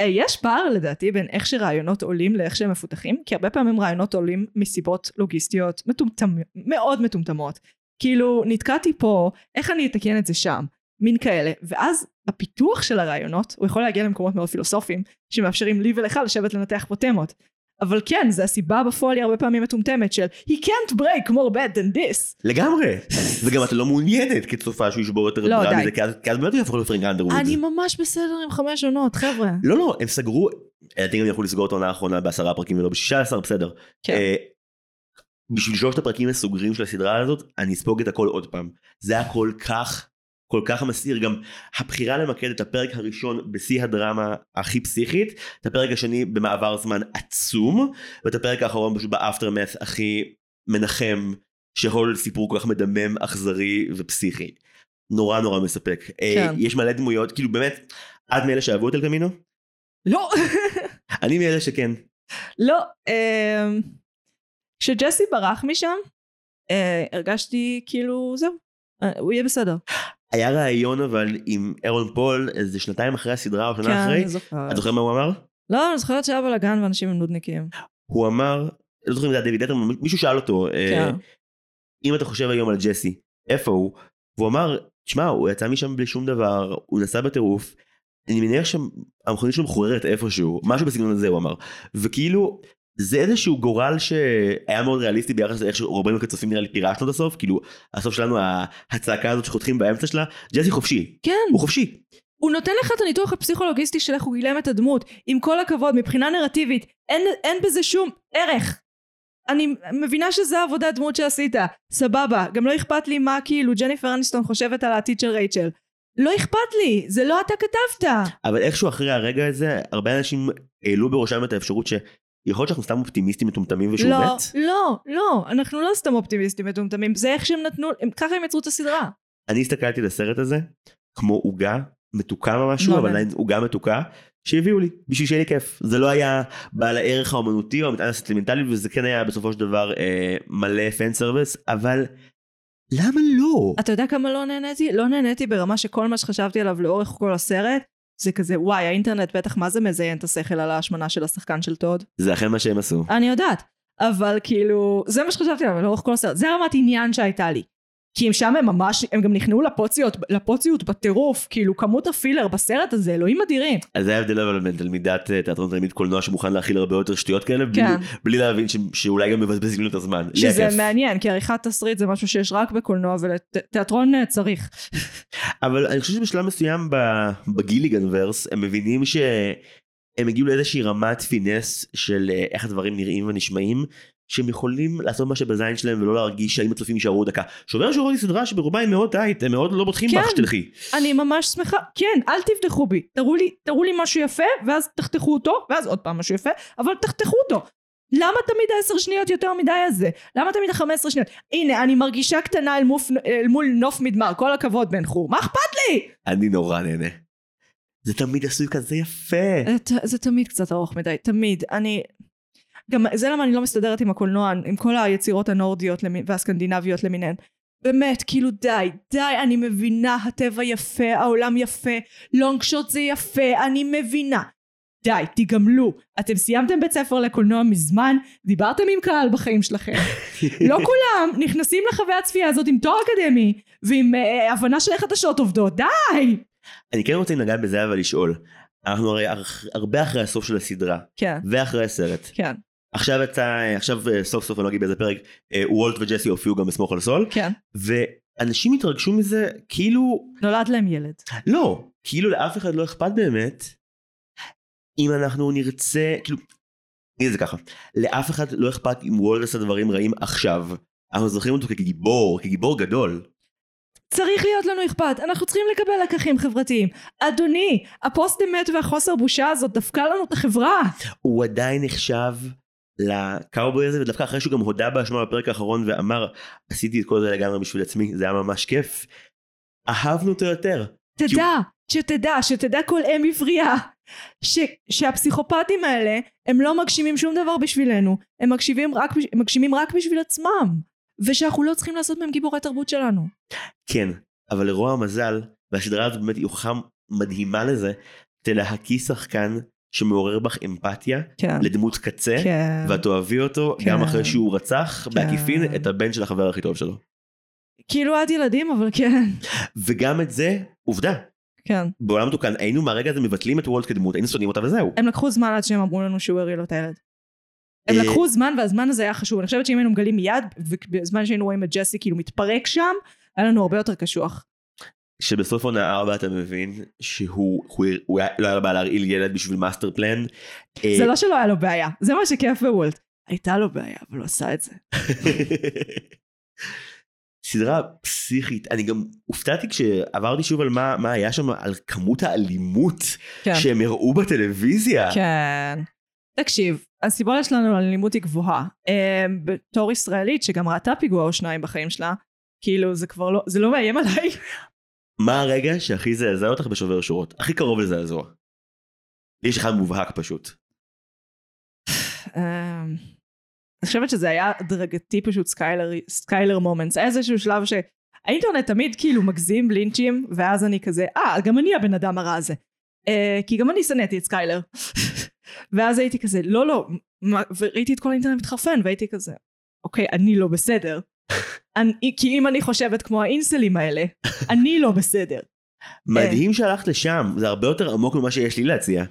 אה, יש פער לדעתי בין איך שרעיונות עולים לאיך שהם מפותחים, כי הרבה פעמים רעיונות עולים מסיבות לוגיסטיות מטומטמות, מאוד מטומטמות. כאילו, נתקעתי פה, איך אני אתקן את זה שם? מין כאלה. ואז הפיתוח של הרעיונות, הוא יכול להגיע למקומות מאוד פילוסופיים, שמאפשרים לי ולך לשבת לנתח פה תמות. אבל כן, זה הסיבה בפועל היא הרבה פעמים מטומטמת של He can't break more bad than this. לגמרי. וגם אתה לא מעוניינת כצופה שהוא ישבור יותר לא, רע די. מזה, כי אז באמת הוא יהפוך פרנק אנדרווד. אני ממש בסדר עם חמש עונות, חבר'ה. לא, לא, הם סגרו, לדעתי גם יכלו לסגור את העונה האחרונה בעשרה פרקים ולא בשישה עשר, בסדר. כן. אה, בשביל שלושת הפרקים הסוגרים של הסדרה הזאת, אני אספוג את הכל עוד פעם. זה היה כל כך, כל כך מסעיר. גם הבחירה למקד את הפרק הראשון בשיא הדרמה הכי פסיכית, את הפרק השני במעבר זמן עצום, ואת הפרק האחרון פשוט ב aftermath הכי מנחם, של סיפור כל כך מדמם, אכזרי ופסיכי. נורא נורא מספק. אה, כן. יש מלא דמויות, כאילו באמת, את מאלה שאהבו את אלקמינו? לא, אני מאלה שכן. לא. אמ, כשג'סי ברח משם, אה, הרגשתי כאילו, זהו, אה, הוא יהיה בסדר. היה ראיון אבל עם אירון פול איזה שנתיים אחרי הסדרה או שנה כן, אחרי. אני זוכרת. את זוכרת מה הוא אמר? לא, אני זוכרת שהיה בלאגן ואנשים הם נודניקים. הוא אמר, לא זוכר אם זה היה דיוויד אטרמן, מישהו שאל אותו, אה, כן. אם אתה חושב היום על ג'סי, איפה הוא? והוא אמר, תשמע, הוא יצא משם בלי שום דבר, הוא נסע בטירוף, אני מניח שהמכונית שלו מחוררת איפשהו, משהו בסגנון הזה הוא אמר. וכאילו, זה איזשהו גורל שהיה מאוד ריאליסטי ביחס לאיך שרובנו כצופים נראה לי פירשנו את הסוף, כאילו, הסוף שלנו, הצעקה הזאת שחותכים באמצע שלה, ג'סי חופשי, כן, הוא חופשי. הוא נותן לך את הניתוח הפסיכולוגיסטי של איך הוא גילם את הדמות. עם כל הכבוד, מבחינה נרטיבית, אין, אין בזה שום ערך. אני מבינה שזה עבודת דמות שעשית, סבבה. גם לא אכפת לי מה כאילו ג'ניפר אניסטון חושבת על העתיד של רייצ'ל. לא אכפת לי, זה לא אתה כתבת. אבל איכשהו אחרי הרגע הזה, הרבה אנשים העלו בראשם את האפשרות שיכול להיות שאנחנו סתם אופטימיסטים מטומטמים ושהוא לא, מת. לא, לא, אנחנו לא סתם אופטימיסטים מטומטמים, זה איך שהם נתנו, הם, ככה הם יצרו את הסדרה. אני הסתכלתי על הסרט הזה כמו עוגה מתוקה משהו, לא אבל. עדיין עוגה מתוקה, שהביאו לי, בשביל שיהיה לי כיף. זה לא היה בעל הערך האומנותי או המטען הסנטימנטלי, וזה כן היה בסופו של דבר אה, מלא fan service, אבל למה לא? אתה יודע כמה לא נהניתי? לא נהניתי ברמה שכל מה שחשבתי עליו לאורך כל הסרט, זה כזה, וואי, האינטרנט בטח מה זה מזיין את השכל על ההשמנה של השחקן של טוד. זה אכן מה שהם עשו. אני יודעת. אבל כאילו, זה מה שחשבתי עליו לאורך כל הסרט. זה רמת עניין שהייתה לי. כי הם שם הם ממש, הם גם נכנעו לפוציות, לפוציות בטירוף, כאילו כמות ה filler בסרט הזה, אלוהים אדירים. אז זה ההבדל אבל בין תלמידת אה, תיאטרון תלמיד קולנוע שמוכן להכיל הרבה יותר שטויות כאלה, בלי- כן. בלי להבין ש- שאולי גם מבזבזים לו את הזמן. שזה הכיף. מעניין, כי עריכת תסריט זה משהו שיש רק בקולנוע ולתיאטרון אה, צריך. אבל אני חושב שבשלב מסוים בגיליגן ורס הם מבינים שהם הגיעו לאיזושהי רמת פינס של אה, איך הדברים נראים ונשמעים שהם יכולים לעשות מה שבזין שלהם ולא להרגיש שהאם הצופים יישארו דקה. שובר שורות היא סדרה שברובה היא מאוד טייט, הם מאוד לא בוטחים כן. בך שתלכי. אני ממש שמחה, כן, אל תבטחו בי. תראו לי, תראו לי משהו יפה, ואז תחתכו אותו, ואז עוד פעם משהו יפה, אבל תחתכו אותו. למה תמיד העשר שניות יותר מדי הזה? למה תמיד החמש עשרה שניות? הנה, אני מרגישה קטנה אל, מוף, אל מול נוף מדמר, כל הכבוד בן חור. מה אכפת לי? אני נורא נהנה. זה תמיד עשוי כזה יפה. זה, זה תמיד קצת ארוך מדי, תמיד. אני... גם זה למה אני לא מסתדרת עם הקולנוע, עם כל היצירות הנורדיות למי- והסקנדינביות למיניהן. באמת, כאילו די, די, אני מבינה, הטבע יפה, העולם יפה, לונג שוט זה יפה, אני מבינה. די, תיגמלו. אתם סיימתם בית ספר לקולנוע מזמן, דיברתם עם קהל בחיים שלכם. לא כולם נכנסים לחוויית צפייה הזאת עם תואר אקדמי, ועם אה, הבנה של איך החדשות עובדות, די! אני כן רוצה לגעת בזה אבל לשאול. אנחנו הרי הר- הרבה אחרי הסוף של הסדרה, כן, ואחרי הסרט. כן, עכשיו יצא, עכשיו אה, סוף סוף אני לא אגיד באיזה פרק, אה, וולט וג'סי הופיעו גם בסמוך על סול, כן. ואנשים התרגשו מזה כאילו, נולד להם ילד. לא, כאילו לאף אחד לא אכפת באמת, אם אנחנו נרצה, כאילו, נגיד את זה ככה, לאף אחד לא אכפת אם וולט עשה דברים רעים עכשיו, אנחנו זוכרים אותו כגיבור, כגיבור גדול. צריך להיות לנו אכפת, אנחנו צריכים לקבל לקחים חברתיים. אדוני, הפוסט אמת והחוסר בושה הזאת דפקה לנו את החברה. הוא עדיין נחשב לקאובוי הזה, ודווקא אחרי שהוא גם הודה באשמה בפרק האחרון ואמר, עשיתי את כל זה לגמרי בשביל עצמי, זה היה ממש כיף. אהבנו אותו יותר. תדע, שתדע, שתדע כל אם עברייה, ש, שהפסיכופטים האלה, הם לא מגשימים שום דבר בשבילנו, הם מגשימים רק, הם מגשימים רק בשביל עצמם, ושאנחנו לא צריכים לעשות מהם גיבורי תרבות שלנו. כן, אבל לרוע המזל, והסדרה הזאת באמת היא הוכחה מדהימה לזה, תלהקי שחקן שמעורר בך אמפתיה כן. לדמות קצה, כן. ואת תאהבי אותו כן. גם אחרי שהוא רצח בעקיפין כן. את הבן של החבר הכי טוב שלו. כאילו עד ילדים, אבל כן. וגם את זה, עובדה, כן. בעולם מתוקן היינו מהרגע הזה מבטלים את וולט כדמות, היינו שונאים אותה וזהו. הם לקחו זמן עד שהם אמרו לנו שהוא הרי לו את הילד. הם אה, לקחו זמן והזמן הזה היה חשוב. אני חושבת שאם היינו מגלים מיד, ובזמן שהיינו רואים את ג'סי כאילו מתפרק שם, היה לנו הרבה יותר קשוח. שבסוף עונה 4 אתה מבין שהוא הוא, הוא היה, לא היה לו בעיה להרעיל ילד בשביל master plan. אה, זה לא שלא היה לו בעיה, זה מה שכיף בוולט. הייתה לו בעיה, אבל הוא עשה את זה. סדרה פסיכית אני גם הופתעתי כשעברתי שוב על מה, מה היה שם על כמות האלימות כן. שהם הראו בטלוויזיה. כן. תקשיב, הסיבולת שלנו על אלימות היא גבוהה. אמ, בתור ישראלית שגם ראתה פיגוע או שניים בחיים שלה, כאילו זה כבר לא, זה לא מאיים עליי. מה הרגע שהכי זעזע אותך בשובר שורות? הכי קרוב לזעזוע. יש אחד מובהק פשוט. אמ, אני חושבת שזה היה הדרגתי פשוט סקיילר, moments. היה איזשהו שלב שהאינטרנט תמיד כאילו מגזים בלינצ'ים, ואז אני כזה, אה, גם אני הבן אדם הרע הזה. אה, כי גם אני שנאתי את סקיילר. ואז הייתי כזה, לא, לא, וראיתי את כל האינטרנט מתחרפן, והייתי כזה, אוקיי, אני לא בסדר. אני, כי אם אני חושבת כמו האינסלים האלה, אני לא בסדר. מדהים שהלכת לשם, זה הרבה יותר עמוק ממה שיש לי להציע.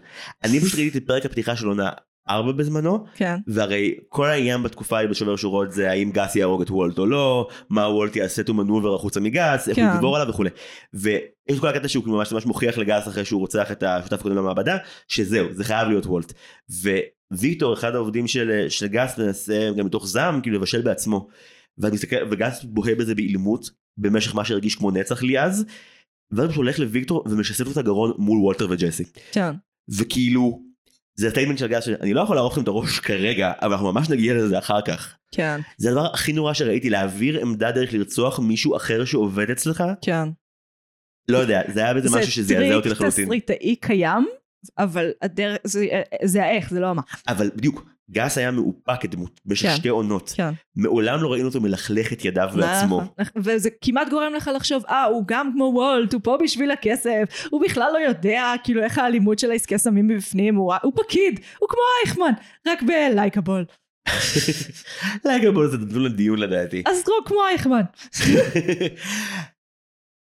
אני פשוט ראיתי את פרק הפתיחה של עונה 4 בזמנו, כן, והרי כל העניין בתקופה ההיא בשובר שורות זה האם גס יהרוג את וולט או לא, מה וולט יעשה to maneuver החוצה מגס, איך הוא כן. יגבור עליו וכולי. ויש כל הקטע שהוא ממש ממש מוכיח לגס אחרי שהוא רוצח את השותף הקודם למעבדה, שזהו, זה חייב להיות וולט. וויקטור, אחד העובדים של, של גס, מנסה גם מתוך זעם, כאילו לבשל בעצמו. ואני מסתכל, וגס בוהה בזה באילמות, במשך מה שהרגיש כמו נצח לי אז, ואז הוא הולך לוויקטור ומשסף לו את הגרון מול וולטר וג'סי. כן, וכאילו, זה ה statement של גס, שאני לא יכול לערוף לכם את הראש כרגע, אבל אנחנו ממש נגיע לזה אחר כך. כן, זה הדבר הכי נורא שראיתי, להעביר עמדה דרך לרצוח מישהו אחר שעובד אצלך, כן. לא יודע, זה היה בזה משהו שזעזע אותי לחלוטין. זה טריק תסריטאי קיים, אבל הדרך, זה, זה האיך, זה לא המה. אבל בדיוק, גס היה מאופק במשך כן. שתי עונות. כן. מעולם לא ראינו אותו מלכלך את ידיו בעצמו. וזה כמעט גורם לך לחשוב, אה, הוא גם כמו וולט, הוא פה בשביל הכסף, הוא בכלל לא יודע, כאילו, איך האלימות של העסקי סמים מבפנים, הוא, הוא פקיד, הוא כמו אייכמן, רק בלייקבול. לייקבול זה נתנו לדיון לדעתי. אז לא כמו אייכמן.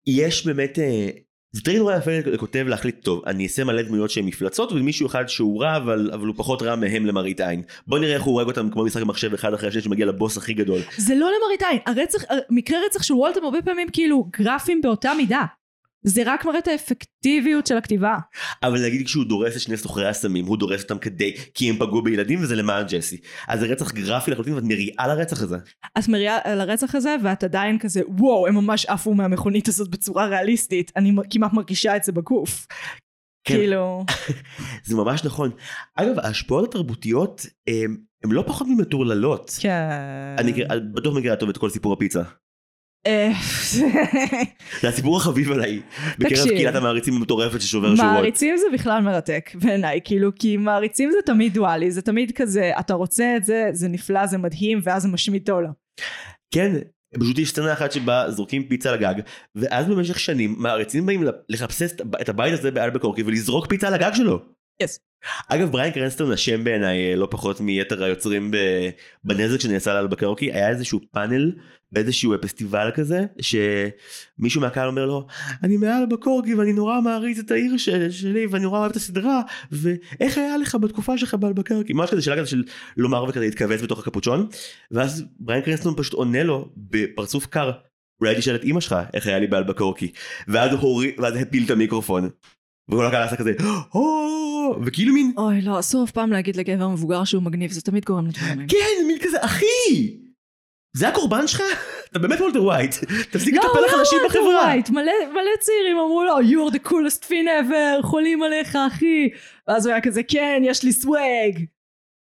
יש באמת, אה, זה טריק נורא יפה לכותב להחליט טוב, אני אעשה מלא דמויות שהן מפלצות ומישהו אחד שהוא רע אבל, אבל הוא פחות רע מהם למראית עין. בוא נראה איך הוא הורג אותם כמו משחק מחשב אחד אחרי השני שמגיע לבוס הכי גדול. זה לא למראית עין, הרצח, מקרה רצח של וולט הם הרבה פעמים כאילו גרפיים באותה מידה. זה רק מראה את האפקטיביות של הכתיבה. אבל נגיד כשהוא דורס את שני סוחרי הסמים, הוא דורס אותם כדי, כי הם פגעו בילדים וזה למען ג'סי. אז זה רצח גרפי לחלוטין ואת מריעה לרצח הזה. את מריעה על הרצח הזה ואת עדיין כזה וואו הם ממש עפו מהמכונית הזאת בצורה ריאליסטית אני כמעט מרגישה את זה בגוף. כן. כאילו זה ממש נכון. אגב, ההשפעות התרבותיות הן הן לא פחות ממטורללות. כן. אני את בטוח מכירה טוב את כל סיפור הפיצה. אה, זה הסיפור החביב עליי. בקרב. קהילת המעריצים המטורפת ששובר שורות. מעריצים זה בכלל מרתק בעיניי כאילו כי מעריצים זה תמיד דואלי זה תמיד כזה אתה רוצה את זה זה נפלא זה מדהים ואז זה משמיד את העולם. כן, פשוט יש סצנה אחת שבה זורקים פיצה לגג, ואז במשך שנים מעריצים באים לחפש את הבית הזה באלבקורקי ולזרוק פיצה על הגג שלו. Yes. אגב בריין קרנסטון אשם בעיניי אה, לא פחות מיתר היוצרים בנזק שנעשה לאלבקורקי היה איזשהו פאנל באיזשהו פסטיבל כזה שמישהו מהקהל אומר לו אני מאלבקורקי ואני נורא מעריץ את העיר שלי ואני נורא אוהב את הסדרה ואיך היה לך בתקופה שלך באלבקורקי ממש כזה שאלה כזה של לומר וכזה להתכווץ בתוך הקפוצ'ון ואז בריין קרנסטון פשוט עונה לו בפרצוף קר אולי תשאל את אמא שלך איך היה לי הוא הוריד ואז הפיל את המיקרופון. וכל הקהל עשה כזה "הו", וכאילו מין אוי לא אסור אף פעם להגיד לגבר מבוגר שהוא מגניב זה תמיד גורם לדברים. כן מין כזה אחי זה הקורבן שלך אתה באמת וולטר ווייט תפסיק לא, לטפל לא, לחלשים אתה בחברה ווייט, מלא מלא צעירים אמרו לו you're the coolest thing ever חולים עליך אחי ואז הוא היה כזה כן יש לי סוואג.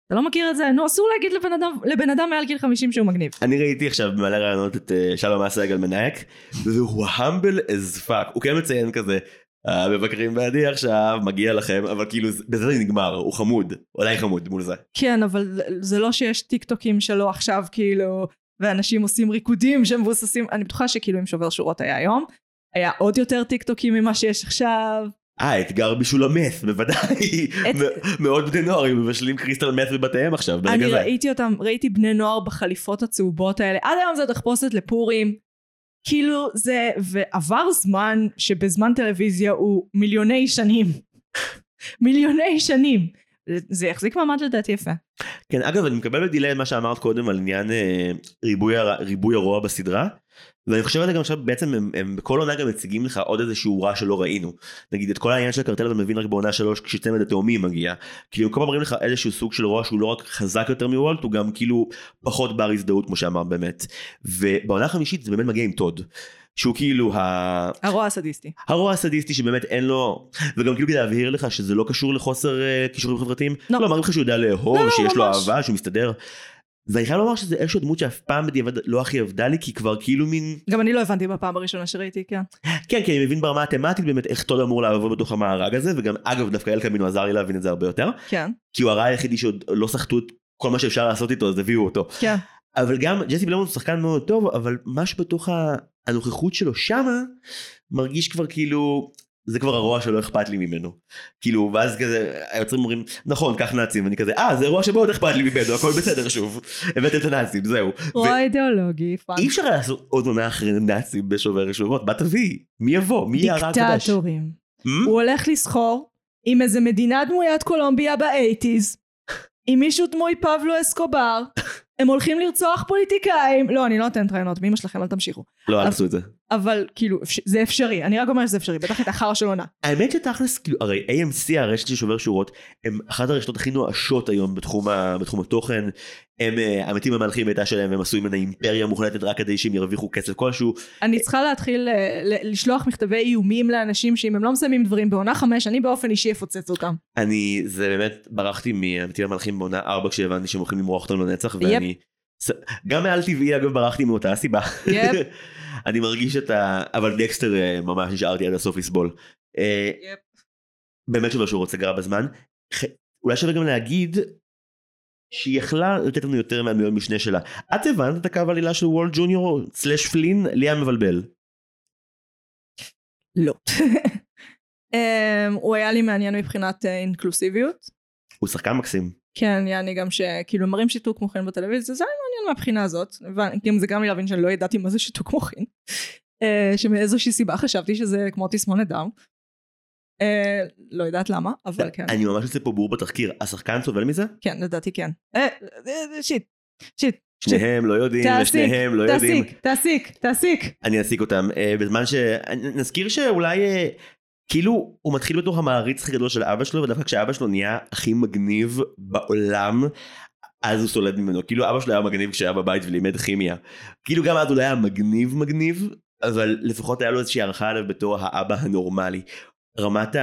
אתה לא מכיר את זה? נו אסור להגיד לבן אדם לבן אדם מעל גיל 50 שהוא מגניב. אני ראיתי עכשיו במלא רעיונות את אה, שלום אסייג על מנאייק והוא המבל as fuck הוא כן מציין כזה המבקרים בעדי עכשיו מגיע לכם אבל כאילו זה- בזה זה נגמר הוא חמוד עדיין חמוד מול זה כן אבל זה לא שיש טיק טוקים שלו עכשיו כאילו ואנשים עושים ריקודים שמבוססים אני בטוחה שכאילו אם שובר שורות היה היום היה עוד יותר טיק טוקים ממה שיש עכשיו. אה אתגר בישול המס בוודאי את- מ- מאוד בני נוער הם מבשלים קריסטל מס בבתיהם עכשיו ברגע אני זה. ראיתי אותם ראיתי בני נוער בחליפות הצהובות האלה עד היום זה תחפושת לפורים. כאילו זה ועבר זמן שבזמן טלוויזיה הוא מיליוני שנים. מיליוני שנים. זה יחזיק מעמד לדעתי יפה. כן אגב אני מקבל בדיליי מה שאמרת קודם על עניין אה, ריבוי, הר... ריבוי הרוע בסדרה ואני חושב על זה גם עכשיו בעצם הם, הם בכל עונה גם מציגים לך עוד איזשהו רע שלא ראינו נגיד את כל העניין של הקרטל אתה מבין רק בעונה שלוש כשצמד התאומים מגיע כאילו כל פעם מראים לך איזשהו סוג של רוע שהוא לא רק חזק יותר מוולט הוא גם כאילו פחות בר הזדהות כמו שאמרת באמת ובעונה החמישית זה באמת מגיע עם טוד. שהוא כאילו ה... הרוע הסדיסטי. הרוע הסדיסטי שבאמת אין לו וגם כאילו כדי להבהיר לך שזה לא קשור לחוסר אה, כישורים חברתיים לא. לא מראים לך שהוא יודע לאהוב לא, לא, שיש לו ממש. אהבה שהוא מסתדר. ואני חייב לומר שזה איזושהי דמות שאף פעם בדיעבד לא הכי עבדה לי כי כבר כאילו מין גם אני לא הבנתי בפעם הראשונה שראיתי כן. כן כי אני מבין ברמה התמטית באמת איך טוד אמור לעבוד בתוך המארג הזה וגם אגב דווקא אל קמינו עזר לי להבין את זה הרבה יותר כן. כי הוא הרע היחידי שעוד לא סחטו את כל מה שאפשר לעשות איתו אז הביאו אותו כן. אבל גם ג'סי בלמון הוא שחקן מאוד טוב אבל משהו בתוך הנוכחות שלו שמה מרגיש כבר כאילו זה כבר הרוע שלא אכפת לי ממנו כאילו ואז כזה היוצרים אומרים נכון קח נאצים ואני כזה אה זה אירוע שמאוד אכפת לי ממנו הכל בסדר שוב הבאתם את הנאצים זהו רוע אידיאולוגי. פאק. אי אפשר לעשות עוד עונה אחרי נאצים בשובר שורות מה תביא מי יבוא מי הרע החדש דיקטטורים. Hmm? הוא הולך לסחור עם איזה מדינה דמוית קולומביה באייטיז, עם מישהו דמוי פבלו אסקובר, הם הולכים לרצוח פוליטיקאים, לא אני לא נותנת רעיונות, מאמא שלכם אל תמשיכו, לא אל תעשו את זה אבל כאילו זה אפשרי, אני רק אומרת שזה אפשרי, בטח את החרא של עונה. האמת שתכלס כאילו הרי AMC הרשת של שובר שורות הם אחת הרשתות הכי נואשות היום בתחום, ה, בתחום התוכן הם uh, המתים המהלכים הייתה שלהם הם עשו ממנה אימפריה מוחלטת רק כדי שהם ירוויחו כסף כלשהו אני צריכה להתחיל אה, לשלוח מכתבי איומים לאנשים שאם הם לא מסיימים דברים בעונה חמש, אני באופן אישי אפוצץ אותם. אני זה באמת ברחתי מהמתים המהלכים בעונה 4 כשהבנתי שהם הולכים למרוח אותנו לנצח ואני גם מעל טבעי אגב ברחתי מאותה הסיבה. אני מרגיש את ה... אבל דקסטר אה, ממש נשארתי עד הסוף לסבול. אה. באמת שווה שהוא רוצה גרע בזמן. אולי שווה גם להגיד שהיא יכלה לתת לנו יותר מהדמויות משנה שלה. את הבנת את הקו העלילה של וולט ג'וניור סלאש פלין? לי היה מבלבל. לא. אמ, הוא היה לי מעניין מבחינת אה, אינקלוסיביות. הוא שחקן מקסים. כן, יעני גם שכאילו מראים שיתוק מוחין בטלוויזיה, זה היה מעניין מהבחינה הזאת. הבנ- גם זה גם להבין שאני לא ידעתי מה זה שיתוק מוחין. אה, שמאיזושהי סיבה חשבתי שזה כמו תסמונת דאון. אה, לא יודעת למה, אבל כן. אני ממש עושה פה בור בתחקיר. השחקן סובל מזה? כן, לדעתי כן. אה, אה, אה, shit, shit. שניהם לא יודעים ושניהם לא יודעים. תעסיק, תעסיק, תעסיק. אני אעסיק אותם. אה, בזמן ש... נזכיר שאולי... כאילו הוא מתחיל בתור המעריץ הכי גדול של אבא שלו ודווקא כשאבא שלו נהיה הכי מגניב בעולם אז הוא סולד ממנו כאילו אבא שלו היה מגניב כשהיה בבית ולימד כימיה כאילו גם אז הוא לא היה מגניב מגניב אבל לפחות היה לו איזושהי הערכה עליו בתור האבא הנורמלי. רמת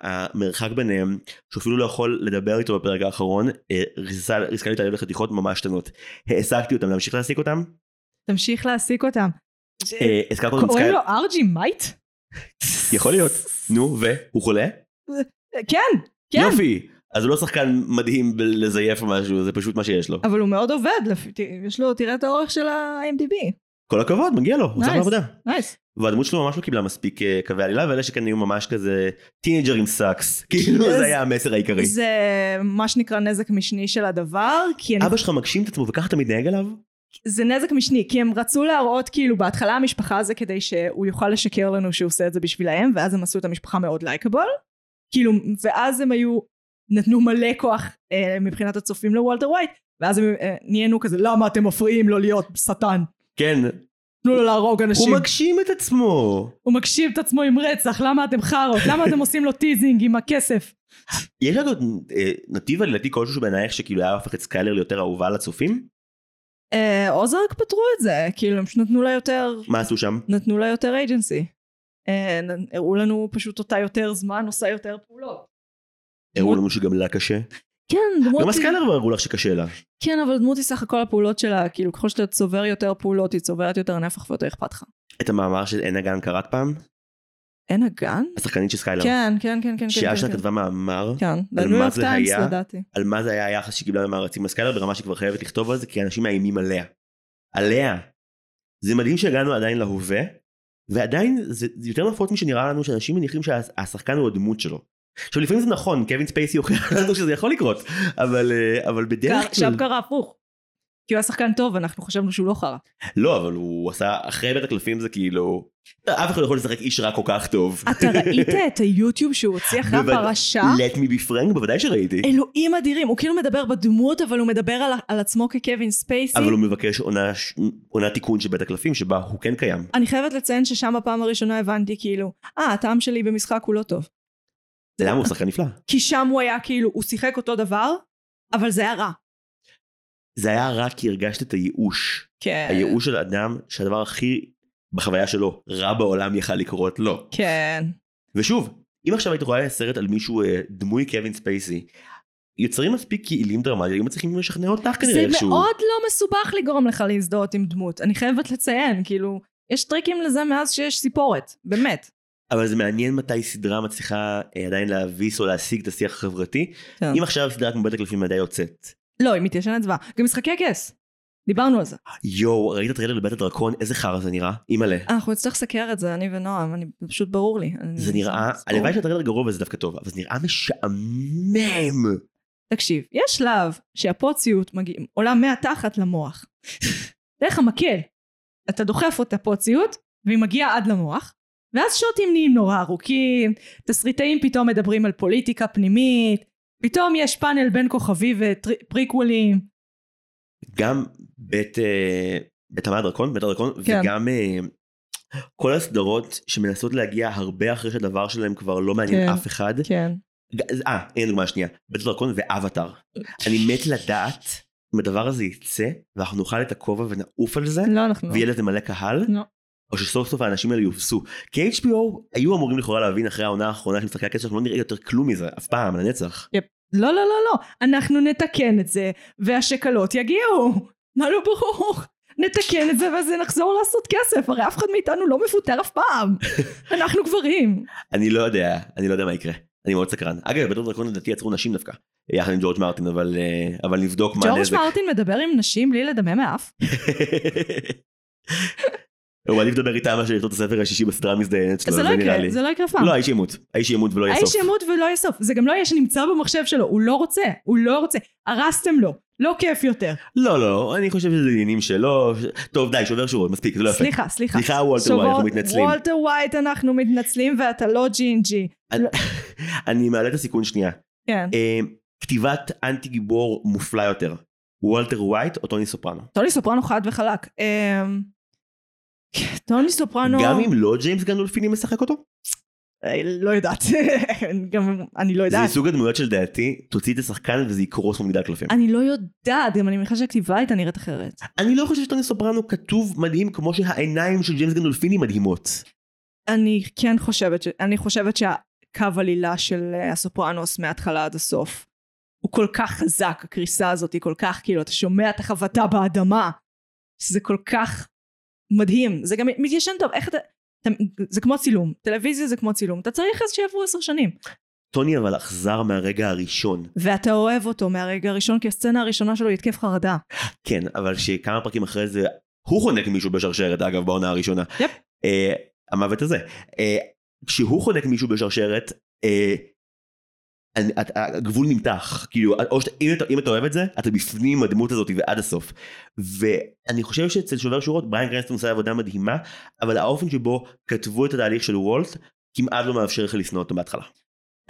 המרחק ביניהם שהוא אפילו לא יכול לדבר איתו בפרק האחרון אה, ריסקה לי את הלב לחתיכות ממש קטנות. העסקתי אותם להמשיך להעסיק אותם. תמשיך להעסיק אותם. אה, קוראים לו ארג'י מייט? יכול להיות. נו והוא חולה? כן, כן. יופי. אז הוא לא שחקן מדהים בלזייף או משהו, זה פשוט מה שיש לו. אבל הוא מאוד עובד, יש לו, תראה את האורך של ה-IMDb. כל הכבוד, מגיע לו, הוא עושה Nice. עבודה. Nice. והדמות שלו ממש לא קיבלה מספיק אה, קווי עלילה, ואלה שכאן היו ממש כזה טינאייג'רים suck. כאילו זה היה המסר העיקרי. זה מה שנקרא נזק משני של הדבר, כי אני... אבא שלך מגשים את עצמו וככה אתה מתנהג אליו? זה נזק משני, כי הם רצו להראות כאילו בהתחלה המשפחה זה כדי שהוא יוכל לשקר לנו שהוא עושה את זה בשבילהם, ואז הם עשו את המשפחה מאוד likeable. כאילו, ואז הם היו, נתנו מלא כוח אה, מבחינת הצופים לוולטר ווייט, ואז הם אה, נהיינו כזה, למה אתם מפריעים לו להיות שטן? כן, תנו לו להרוג אנשים. הוא מגשים את עצמו. הוא מגשים את עצמו עם רצח, למה אתם חארות? למה אתם עושים לו teasing עם הכסף? יש לנו אה, נתיב עלילתי כלשהו שבעינייך שכאילו היה הופך את סקיילר ליותר אהובה על הצופים? אה, אוזרק פתרו את זה, כאילו הם פשוט נתנו לה יותר, מה עשו שם? נתנו לה יותר agency. אה, הראו לנו פשוט אותה יותר זמן, עושה יותר פעולות. הראו לנו שגם לה קשה. כן, דמות גם כבר הראו לך שקשה לה. כן, אבל דמות היא סך הכל הפעולות שלה, כאילו ככל שאתה צובר יותר פעולות, היא צוברת יותר נפח ויותר אכפת לך. את המאמר של אנה גאן קראת פעם? אנה גאן? השחקנית של סקיילר. כן, כן, כן, כן. שהיא, כן, כן. כתבה מאמר כן, על בניו יורק טיימס היה? לדעתי. על מה זה היה היחס שקיבלה ממעריצים לסקיילר ברמה שהיא כבר חייבת לכתוב על זה כי אנשים מאיימים עליה. עליה. זה מדהים שהגענו עדיין להווה ועדיין זה זה יותר נפוץ משנראה לנו שאנשים מניחים שהשחקן הוא הדמות שלו. עכשיו לפעמים זה נכון קווין ספייסי הוכיח לנו שזה יכול לקרות אבל אה, אבל בדרך עכשיו כלל קרה הפוך. כי הוא היה שחקן טוב, אנחנו חשבנו שהוא לא חרא. לא אבל הוא עשה אחרי בית הקלפים זה כאילו אף אחד לא יכול לשחק איש רע כל כך טוב. אתה ראית את היוטיוב שהוא הוציא אחרי. הפרשה? let me be frank בוודאי שראיתי. אלוהים אדירים, הוא כאילו מדבר בדמות, אבל הוא מדבר על, על עצמו כקווין ספייסי. אבל הוא מבקש עונה עונה תיקון של בית הקלפים שבה הוא כן קיים. אני חייבת לציין ששם בפעם הראשונה הבנתי כאילו, אה, הטעם שלי במשחק הוא לא טוב. למה הוא שחקן נפלא? כי שם הוא היה כאילו, הוא שיחק אותו דבר, אבל זה היה רע. זה היה רע כי הרגשת את הייאוש. כן. הייאוש של אדם שהדבר הכי בחוויה שלו רע בעולם יכל לקרות לו. כן. ושוב, אם עכשיו היית רואה סרט על מישהו אה, דמוי קווין ספייסי, יוצרים מספיק יעילים דרמטיים, היו מצליחים לשכנע אותך כנראה זה איכשהו. מאוד לא מסובך לגרום לך להזדהות עם דמות. אני חייבת לציין, כאילו, יש טריקים לזה מאז שיש סיפורת, באמת. אבל זה מעניין מתי סדרה מצליחה אה, עדיין להביס או להשיג את השיח החברתי. כן. אם עכשיו סדרה כמו בית הקלפים עדיין יוצאת. לא, היא מתיישנת זוועה. גם משחקי כס. דיברנו על זה. יואו, ראית טריילר לבית הדרקון? איזה חרא זה נראה? אימא'לה. אנחנו נצטרך לסקר את זה, אני ונועם, אני, זה פשוט ברור לי. זה נראה, הלוואי שהטריילר גרוע וזה דווקא טוב, אבל זה נראה משעמם. תקשיב, יש שלב שהפוציות מגיע, עולה מהתחת למוח. דרך המקל. אתה דוחף אותה פוציות, והיא מגיעה עד למוח, ואז שוטים נהיים נורא ארוכים, תסריטאים פתאום מדברים על פוליטיקה פנימית, פתאום יש פאנל בין כוכבי ופריקוולים. גם בית, אה, בית המה הדרקון, בית הדרקון, כן. וגם אה, כל הסדרות שמנסות להגיע הרבה אחרי שהדבר שלהם כבר לא מעניין כן. אף אחד. כן. אה, הנה דוגמה שנייה, בית הדרקון ואבטאר. אני מת לדעת אם הדבר הזה יצא, ואנחנו נאכל את הכובע ונעוף על זה, לא, אנחנו לא. ויהיה לזה מלא קהל, לא. או שסוף סוף האנשים האלה יובסו. כי HBO היו אמורים לכאורה להבין אחרי העונה האחרונה של משחקי הכסף, שאנחנו לא נראה יותר כלום מזה, אף פעם, לנצח. לא, לא, לא, לא. אנחנו נתקן את זה, והשקלות יגיעו. מה לא ברור? נתקן את זה ואז נחזור לעשות כסף, הרי אף אחד מאיתנו לא מפוטר אף פעם. אנחנו גברים. אני לא יודע, אני לא יודע מה יקרה. אני מאוד סקרן. אגב, בדור דרקון לדעתי יצרו נשים דווקא, יחד עם ג'ורג' מרטין, אבל, אה, אבל נבדוק מה ג'ורג' הנזק. מרטין מדבר עם נשים בלי לדמם מאף? הוא מעדיף לדבר איתם מאשר לכתוב את הספר השישי בסדרה המזדיינת שלו, זה לא יקרה. זה לא יקרה אף פעם. לא, האיש ימות. האיש ימות ולא יהיה האיש. ימות ולא יהיה סוף. זה גם לא יהיה שנמצא במחשב שלו, הוא לא רוצה, הוא לא רוצה. הרסתם לו, לא כיף יותר. לא, לא, אני חושב שזה עניינים שלו. טוב, די, שובר שורות, מספיק, זה לא יפה. סליחה, סליחה. סליחה, וולטר ווייט, אנחנו מתנצלים. וולטר ווייט, אנחנו מתנצלים ואתה לא ג'ינג'י. אני- מעלה את הסיכון שנייה. כן. אה, כתיבת אנטי גיבור מופלא יותר. וולטר ווייט או טוני סופרנו? טוני סופרנו חד וחלק. טוני סופרנו... גם אם לא ג'יימס גנדולפיני משחק אותו? אה, לא יודעת. גם אני לא זה יודעת. מסוג הדמויות שלדעתי, תוציא את השחקן וזה יקרוס ממגדל קלפים. אני לא יודעת, גם אני מניחה שהכתיבה הייתה נראית אחרת. אני לא חושב שטוני סופרנו כתוב מדהים כמו שהעיניים של ג'יימס גנדולפיני מדהימות. אני כן חושבת. אני חושבת שהקו עלילה של אה, הסופרנוס מההתחלה עד הסוף הוא כל כך חזק, הקריסה הזאת היא כל כך, כאילו, אתה שומע את החבטה באדמה, שזה כל כך מדהים. זה גם מתיישן טוב, איך אתה... אתה... זה כמו צילום, טלוויזיה זה כמו צילום, אתה צריך אז שיעברו עשר שנים. טוני אבל אכזר מהרגע הראשון. ואתה אוהב אותו מהרגע הראשון, כי הסצנה הראשונה שלו היא התקף חרדה. כן, אבל שכמה פרקים אחרי זה, הוא חונק מישהו בשרשרת אגב בעונה הראשונה. יפ. אה, המוות הזה. אה, כשהוא חונק מישהו בשרשרת, אה, את- הגבול נמתח, כאילו, או שאתה, אם, אתה, אם אתה אוהב את זה, אתה בפנים הדמות הזאת ועד הסוף. ואני חושב שאצל שובר שורות, בריאן קרנסטון עושה עבודה מדהימה, אבל האופן שבו כתבו את התהליך של וולט, כמעט לא מאפשר לך לשנוא אותו מההתחלה.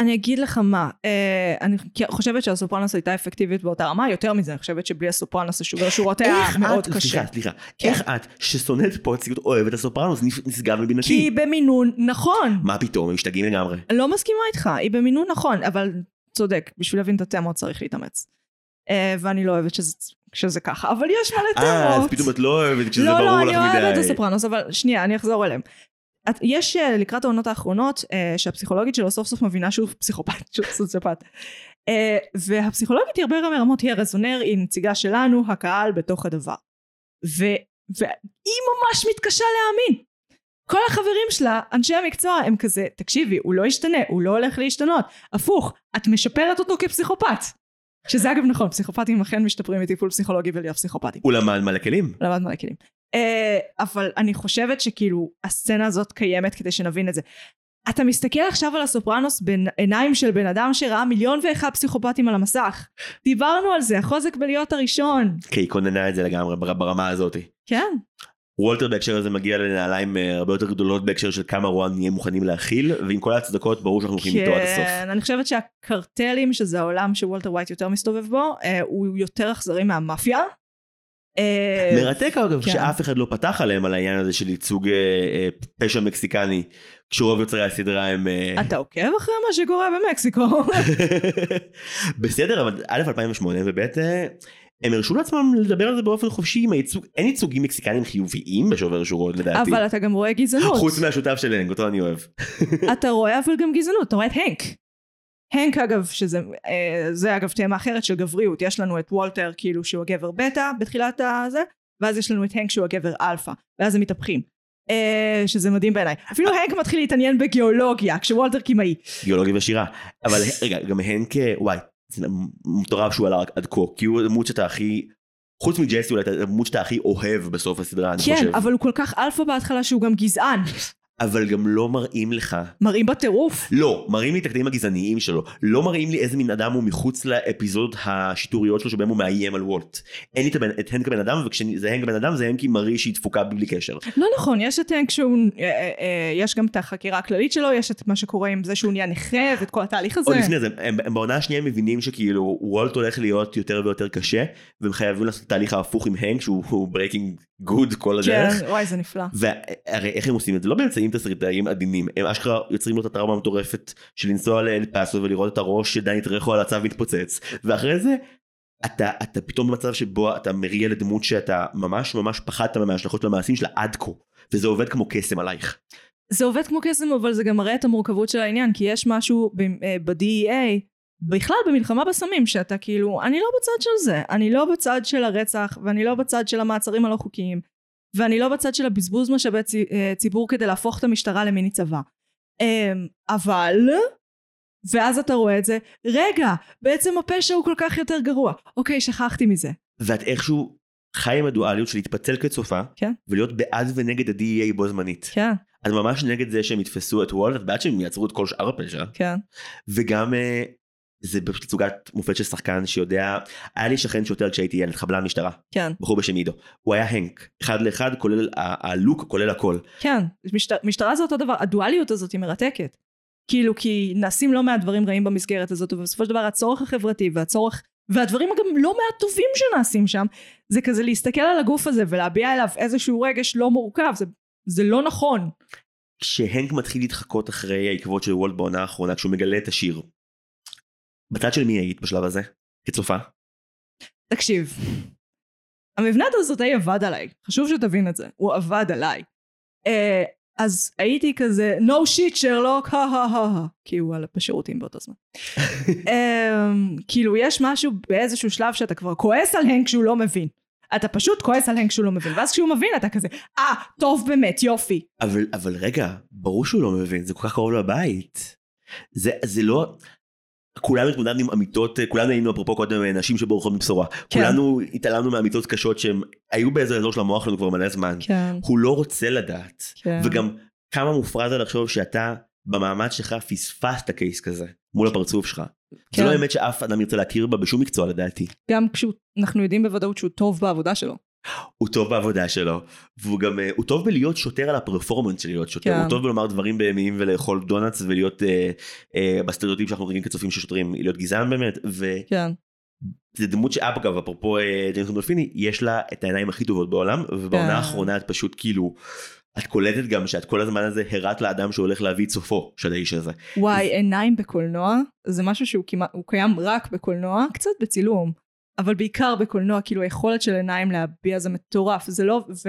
אני אגיד לך מה, אה, אני חושבת שהסופרנוס הייתה אפקטיבית באותה רמה, יותר מזה, אני חושבת שבלי הסופרנוס השובר שורות היה מאוד את, קשה. סליחה, סליחה, כן. איך את, ששונאת סאבטקסט, אוהבת את הסופרנוס, נשגב מבינתי? כי היא במינון נכון. מה פתאום, הם משתגעים לגמרי. לא מסכימה איתך, היא במינון נכון, אבל צודק, בשביל להבין את התמות צריך להתאמץ. אה, ואני לא אוהבת שזה, שזה ככה, אבל יש מלא אה, אז תמות. פתאום את לא אוהבת כשזה לא, ברור לא, לך אני אוהבת את מדי. הסופרנוס, אבל שנייה, אני אחזור אליהם. את, יש אה, לקראת העונות האחרונות, אה, שהפסיכולוגית שלו סוף סוף מבינה שהוא פסיכופת, שהוא סוציופט. אה, והפסיכולוגית היא הרבה רמות, היא הרזונר, היא נציגה שלנו, הקהל, בתוך הדבר. ו, והיא ממש מתקשה להאמין. כל החברים שלה, אנשי המקצוע, הם כזה, תקשיבי, הוא לא ישתנה, הוא לא הולך להשתנות. הפוך, את משפרת אותו כפסיכופת. שזה אגב נכון, פסיכופטים אכן משתפרים מטיפול פסיכולוגי ולהיות פסיכופטים. הוא למד מלא כלים. למד מלא כלים. Uh, אבל אני חושבת שכאילו הסצנה הזאת קיימת כדי שנבין את זה. אתה מסתכל עכשיו על הסופרנוס בעיניים של בן אדם שראה מיליון ואחד פסיכופטים על המסך. דיברנו על זה, החוזק בלהיות הראשון. כי היא כוננה את זה לגמרי בר- ברמה הזאת. כן. וולטר בהקשר הזה מגיע לנעליים אה, הרבה יותר גדולות בהקשר של כמה רוע נהיה מוכנים להכיל, ועם כל ההצדקות ברור שאנחנו הולכים איתו עד הסוף. כן, אני חושבת שהקרטלים, שזה העולם שוולטר ווייט יותר מסתובב בו, אה, הוא יותר אכזרי מהמאפיה. אה, מרתק אגב כן. שאף אחד לא פתח עליהם על העניין הזה של ייצוג פשע מקסיקני, כשרוב יוצרי הסדרה הם... אתה עוקב אחרי מה שקורה במקסיקו? בסדר, אבל א' 2008 וב' הם הרשו לעצמם לדבר על זה באופן חופשי עם הייצוג, אין ייצוגים מקסיקנים חיוביים בשובר שורות לדעתי. אבל אתה גם רואה גזענות. חוץ מהשותף של הנק, אותו אני אוהב. אתה רואה אבל גם גזענות, אתה רואה את הנק. הנק אגב, שזה אה, זה אגב תמה אחרת של גבריות, יש לנו את וולטר כאילו שהוא הגבר בטא בתחילת הזה, ואז יש לנו את הנק שהוא הגבר אלפא, ואז הם מתהפכים. אה, שזה מדהים בעיניי. אפילו הנק מתחיל להתעניין בגיאולוגיה, כשוולטר כימאי. גיאולוגיה ושירה. אבל רגע, גם הנק, וואי, זה מטורף שהוא עלה עד כה, כי הוא הדמות שאתה הכי, חוץ מג'סי אולי, הדמות שאתה הכי אוהב בסוף הסדרה, אני כן, חושב. אבל הוא כל כך אלפא בהתחלה שהוא גם גזען. אבל גם לא מראים לך, מראים בטירוף. לא, מראים לי את הקטעים הגזעניים שלו, לא מראים לי איזה מין אדם הוא מחוץ לאפיזודות השיטוריות שלו שבהם הוא מאיים על וולט. אין לי את הנק הבן אדם, וכשזה הנק הבן אדם זה הנקי מראה שהיא תפוקה בלי קשר. לא נכון, יש את הנק שהוא, אה, אה, אה, יש גם את החקירה הכללית שלו, יש את מה שקורה עם זה שהוא נהיה נכה, ואת כל התהליך הזה. עוד לפני זה, הם, הם בעונה השנייה מבינים שכאילו וולט הולך להיות יותר ויותר קשה, והם חייבים לעשות את התהליך ההפוך עם הנק שהוא breaking good כל הדרך. כן, וואי זה נפלא. והרי איך הם עושים את זה? לא באמצעים תסריטאיים עדינים, הם אשכרה יוצרים לו את הטראומה המטורפת של לנסוע לאל פאסו ולראות את הראש של דני על הצב מתפוצץ, ואחרי זה אתה, אתה פתאום במצב שבו אתה מריע לדמות שאתה ממש ממש פחדת מההשלכות של המעשים שלה עד כה, וזה עובד כמו קסם עלייך. זה עובד כמו קסם, אבל זה גם מראה את המורכבות של העניין, כי יש משהו אה, ב-DEA, בכלל במלחמה בסמים שאתה כאילו אני לא בצד של זה אני לא בצד של הרצח ואני לא בצד של המעצרים הלא חוקיים ואני לא בצד של הבזבוז משאבי אה, ציבור כדי להפוך את המשטרה למיני צבא אמ, אבל ואז אתה רואה את זה רגע בעצם הפשע הוא כל כך יותר גרוע אוקיי שכחתי מזה ואת איכשהו חי עם הדואליות של להתפצל כצופה, כן. ולהיות בעד ונגד ה-DEA בו זמנית. כן את ממש נגד זה שהם יתפסו את וולט, את בעד שהם יעצרו את כל שאר הפשע. כן וגם אה, זה פשוט תצוגת מופת של שחקן שיודע, היה לי שכן שוטר כשהייתי ילד, חבלן משטרה, כן בחור בשם עידו. הוא היה הנק, אחד לאחד, כולל הלוק, כולל הכל. כן, משטר, משטרה זה אותו דבר, הדואליות הזאת היא מרתקת. כאילו כי נעשים לא מעט דברים רעים במסגרת הזאת, ובסופו של דבר הצורך החברתי והצורך, והדברים גם לא מעט טובים שנעשים שם, זה כזה להסתכל על הגוף הזה ולהביע אליו איזשהו רגש לא מורכב, זה, זה לא נכון. כשהנק מתחיל להתחקות אחרי העקבות של וולט בעונה האחרונה, כשהוא מגלה את השיר. בצד של מי היית בשלב הזה? כצופה? תקשיב, המבנה התסריטאי עבד עליי, חשוב שתבין את זה, הוא עבד עליי. אה, אז הייתי כזה, no shit שרלוק, הא הא הא הא, כי הוא על בשירותים באותו זמן. אמ, כאילו יש משהו באיזשהו שלב שאתה כבר כועס על הנק שהוא לא מבין. אתה פשוט כועס על הנק שהוא לא מבין, ואז כשהוא מבין אתה כזה, אה, טוב באמת, יופי. אבל, אבל רגע, ברור שהוא לא מבין, זה כל כך קרוב לבית. זה, זה לא... כולנו התמודדנו עם אמיתות, כולנו היינו אפרופו קודם נשים שבורחות מבשורה. כן. כולנו התעלמנו מאמיתות קשות שהם היו באיזה אזור של המוח שלנו כבר מלא זמן. כן, הוא לא רוצה לדעת. כן. וגם כמה מופרע זה לחשוב שאתה במעמד שלך פספסת קייס כזה מול הפרצוף שלך. כן. זה לא אמת שאף אדם ירצה להכיר בה בשום מקצוע לדעתי. גם כשאנחנו יודעים בוודאות שהוא טוב בעבודה שלו. הוא טוב בעבודה שלו, והוא גם, אה, הוא טוב בלהיות שוטר על הפרפורמנס של להיות שוטר, כן. הוא טוב בלומר דברים בהמיים ולאכול דונאטס ולהיות אה, אה, בסטריאוטיפ שאנחנו רגילים כצופים של שוטרים, להיות גזען באמת, וזה כן, דמות שאגב, אפרופו אה, ג'יימס גנדולפיני, יש לה את העיניים הכי טובות בעולם, ובעונה כן. האחרונה את פשוט כאילו, את קולטת גם שאת כל הזמן הזה הראת לאדם שהולך להביא את סופו של האיש הזה. וואי, עיניים בקולנוע, זה משהו שהוא כמעט, הוא קיים רק בקולנוע, קצת בצילום, אבל בעיקר בקולנוע, כאילו היכולת של עיניים להביע זה מטורף, זה לא, ו...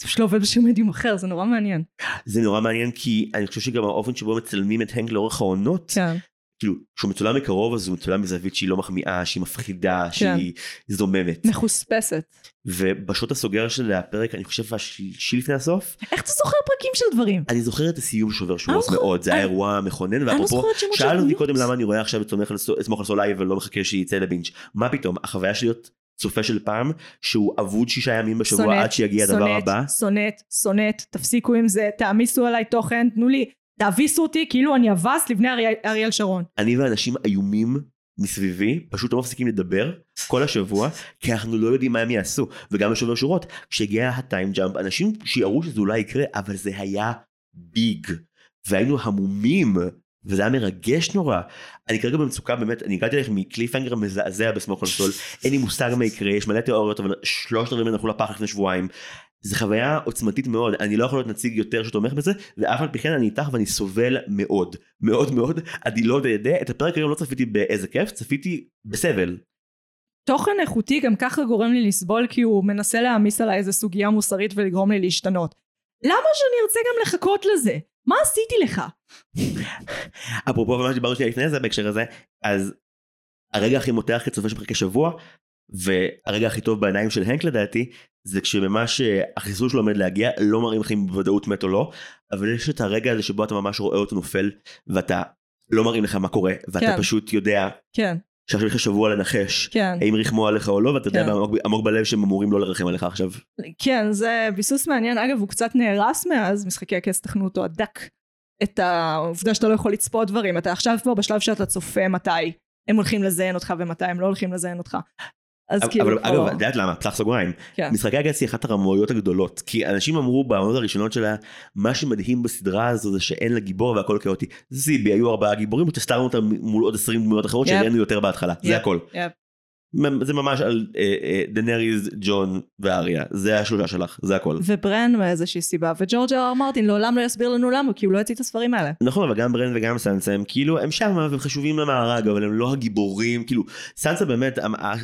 זה פשוט לא עובד בשום מדיום אחר, זה נורא מעניין. זה נורא מעניין כי אני חושב שגם האופן שבו מצלמים את הנק לאורך העונות, כן, כאילו כשהוא מצולם מקרוב אז הוא מצולם מזווית שהיא לא מחמיאה, שהיא מפחידה, שהיא זוממת. מחוספסת. ובשוט הסוגר של הפרק אני חושב השלישי לפני הסוף, איך אתה זוכר פרקים של דברים? אני זוכר את הסיום שובר שורות אני לא מאוד, זה היה אני- אירוע מכונן, לא ואפרופו, זוכרת שמות של שאל אותי. קודם למה אני רואה עכשיו את סומך על סולאי ולא מחכה שיצא לבינג', מה פתאום, החוויה שלי להיות צופה של פעם, שהוא אבוד שישה ימים בשבוע שונאת, עד שיגיע הדבר שונאת, הבא, שונאת, שונאת, תפסיקו עם זה, תעמיסו עליי תוכן, תנו לי, תאביסו אותי כאילו אני אבס לבני ארי- אריאל שרון. אני ואנשים איומים מסביבי פשוט לא מפסיקים לדבר כל השבוע כי אנחנו לא יודעים מה הם יעשו וגם בשובר שורות כשהגיע הטיים ג'אמפ אנשים שיראו שזה אולי יקרה אבל זה היה ביג והיינו המומים וזה היה מרגש נורא. אני כרגע במצוקה באמת אני הגעתי אליך מקליפהנגר מזעזע בסמוך על סול אין לי מושג מה יקרה יש מלא תיאוריות אבל שלושת רבעים הלכו לפח לפני שבועיים. זה חוויה עוצמתית מאוד אני לא יכול להיות נציג יותר שתומך בזה ואף על פי כן אני איתך ואני סובל מאוד מאוד מאוד אני לא יודע את הפרק היום לא צפיתי באיזה כיף צפיתי בסבל. תוכן איכותי גם ככה גורם לי לסבול כי הוא מנסה להעמיס עליי איזה סוגיה מוסרית ולגרום לי להשתנות. למה שאני ארצה גם לחכות לזה? מה עשיתי לך? אפרופו מה שדיברנו שנייה לפני זה בהקשר הזה אז הרגע הכי מותח כצופה של פרקי שבוע והרגע הכי טוב בעיניים של הנק לדעתי זה כשממש אה, החיסול שלו עומד להגיע לא מראים לך אם בוודאות מת או לא אבל יש את הרגע הזה שבו אתה ממש רואה אותו נופל ואתה לא מראים לך מה קורה ואתה כן. פשוט יודע כן, שעכשיו יש לך שבוע לנחש כן. האם ריחמו עליך או לא ואתה יודע כן. בעמוק, עמוק בלב שהם אמורים לא לרחם עליך עכשיו. כן, זה ביסוס מעניין. אגב, הוא קצת נהרס מאז, משחקי הכס תכנו אותו הדק. את העובדה שאתה לא יכול לצפות דברים. אתה עכשיו כבר בשלב שאתה צופה מתי הם הולכים לזיין אותך ומתי הם לא הולכים לזיין אותך. אז אבל, כאילו אבל כבר... אגב, את יודעת למה? פתח סוגריים. כן. משחקי הגס היא אחת הרמאויות הגדולות. כי אנשים אמרו בעונות הראשונות שלה, מה שמדהים בסדרה הזו זה שאין לה גיבור והכל כאוטי. זיבי, היו ארבעה גיבורים ותסתרנו אותם מול עוד 20 דמויות אחרות יפ. שהראינו יותר בהתחלה. זה יפ, הכל. יפ. זה ממש על אה, דנריז, ג'ון ואריה. זה השלושה שלך, זה הכל. וברן מאיזושהי סיבה, וג'ורג' אר מרטין לעולם לא יסביר לנו למה, כי הוא לא יוציא את הספרים האלה. נכון, אבל גם ברן וגם סנסה הם כאילו, הם שמה והם חשובים למארג, אבל הם לא הגיבורים, כאילו, סנסה באמת,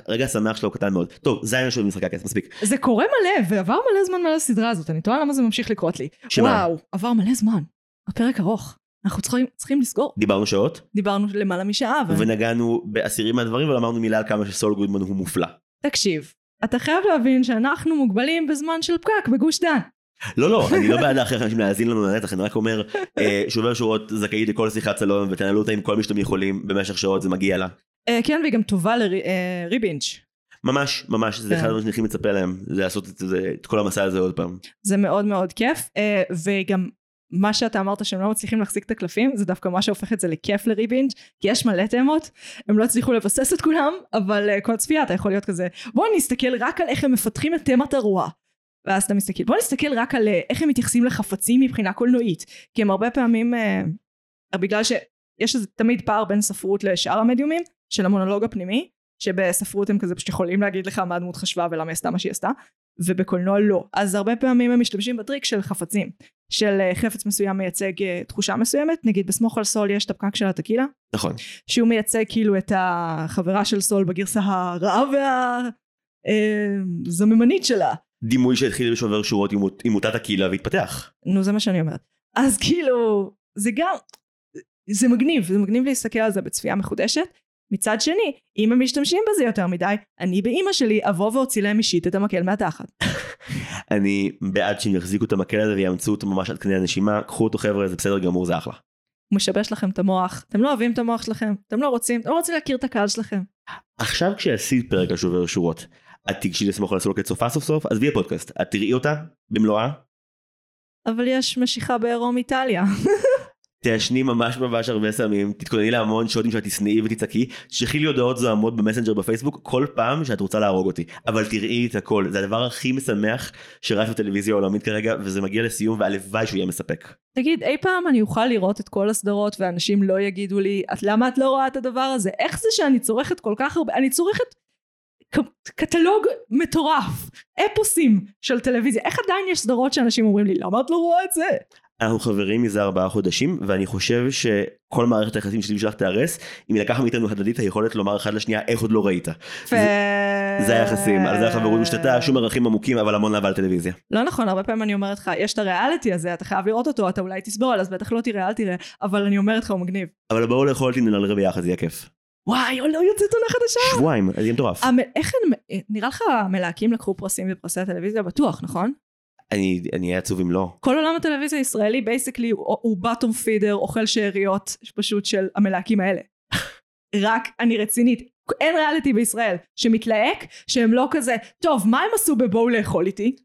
הרגע השמח שלו קטן מאוד. טוב, זה העניין של משחקי הכס, מספיק. זה קורה מלא, ועבר מלא זמן מלא הסדרה הזאת, אני תוהה למה זה ממשיך לקרות לי. שמה? וואו, עבר מלא זמן. הפרק ארוך. אנחנו צריכים, צריכים לסגור. דיברנו שעות, דיברנו למעלה משעה, אבל... ונגענו בעשירים מהדברים, אבל אמרנו מילה על כמה שסול גודמן הוא מופלא. תקשיב, אתה חייב להבין שאנחנו מוגבלים בזמן של פקק בגוש דן. לא, לא, אני לא בעד להכריח אנשים להאזין לנו לנצח, אני רק אומר, אה, שובר שורות זכאית לכל שיחת סלון, ותנהלו אותה עם כל מי שאתם יכולים במשך שעות, זה מגיע לה. אה, כן, והיא גם טובה לריבינג'. ממש, ממש, זה כן. אחד הדברים שאני מצפה להם, זה לעשות את, כל המסע הזה עוד פעם. זה מאוד מאוד כיף, אה, וגם מה שאתה אמרת שהם לא מצליחים להחזיק את הקלפים, זה דווקא מה שהופך את זה לכיף לריבינג', כי יש מלא תמות, הם לא הצליחו לבסס את כולם, אבל אה, כל צפייה אתה יכול להיות כזה, בוא נסתכל רק על איך הם מפתחים את תמת הרוע. ואז אתה מסתכל, בוא נסתכל רק על אה, איך הם מתייחסים לחפצים מבחינה קולנועית, כי הם הרבה פעמים, אה, בגלל שיש איזה תמיד פער בין ספרות לשאר המדיומים, של המונולוג הפנימי, שבספרות הם כזה פשוט יכולים להגיד לך מה הדמות חשבה ולמה היא עשתה מה שהיא עשתה, ובקולנוע לא. אז הרבה פעמים הם משתמשים בטריק של חפצים, של אה, חפץ מסוים מייצג אה, תחושה מסוימת, נגיד בסמוך על סול יש את הפקק של הטקילה, נכון. שהוא מייצג כאילו את החברה של סול בגרסה הרעה והזממנית שלה. דימוי שהתחיל בשובר שורות עם מוטת הקהילה והתפתח. נו זה מה שאני אומרת. אז כאילו, זה גם, זה מגניב, זה מגניב להסתכל על זה בצפייה מחודשת. מצד שני, אם הם משתמשים בזה יותר מדי, אני באימא שלי אבוא ואוציא להם אישית את המקל מהתחת. אני בעד שהם יחזיקו את המקל הזה ויאמצו אותו ממש עד קנה הנשימה, קחו אותו חבר'ה, זה בסדר גמור, זה אחלה. הוא משבש לכם את המוח, אתם לא אוהבים את המוח שלכם, אתם לא רוצים, אתם לא רוצים להכיר את הקהל שלכם. עכשיו כשעשית פרק על שובר שורות, את תיגשי לסמוך על הסולו כצופה סוף סוף, עזבי הפודקאסט, את תראי אותה במלואה, אבל יש משיכה בעירום איטליה. תעשני ממש ממש הרבה סמים, תתכונני להמון שוטים שאת תשנאי ותצעקי, תשלחי לי הודעות זוהמות במסנג'ר בפייסבוק כל פעם שאת רוצה להרוג אותי, אבל תראי את הכל, זה הדבר הכי משמח שרץ בטלוויזיה העולמית כרגע, וזה מגיע לסיום והלוואי שהוא יהיה מספק. תגיד, אי פעם אני אוכל לראות את כל הסדרות ואנשים לא יגידו לי, "את- למה את לא רואה את הדבר הזה? איך זה שאני צורכת כל כך הרבה, אני צורכת קטלוג מטורף, אפוסים של טלוויזיה, איך עדיין יש סדרות שאנשים אומרים לי, למה את לא רואה את זה? אנחנו חברים מזה ארבעה חודשים, ואני חושב שכל מערכת היחסים שלי שלך תיהרס, אם לקחה מאיתנו הדדית היכולת לומר אחד לשנייה איך עוד לא ראית. ו... זה היחסים, על זה החברות משתתה, שום ערכים עמוקים, אבל המון אהבה לטלוויזיה. לא נכון, הרבה פעמים אני אומרת לך, יש את הריאליטי הזה, אתה חייב לראות אותו, אתה אולי תסבול, אז בטח לא תראה, אל תראה, אבל אני אומרת לך, הוא מגניב. אבל בואו לאכול נלרר ביחד, זה יהיה כיף. וואי, לא יוצאת עונה חדשה. שבועיים, זה יהיה מטורף. המ- איך הם, נראה לך המלהקים לקחו פרסים בפרסי הטלוויזיה? בטוח, נכון? אני אהיה עצוב אם לא. כל עולם הטלוויזיה הישראלי basically הוא, bottom feeder, אוכל שאריות פשוט של המלהקים האלה. רק, אני רצינית, אין ריאליטי בישראל שמתלהק, שהם לא כזה, טוב, מה הם עשו בבואו לאכול איתי?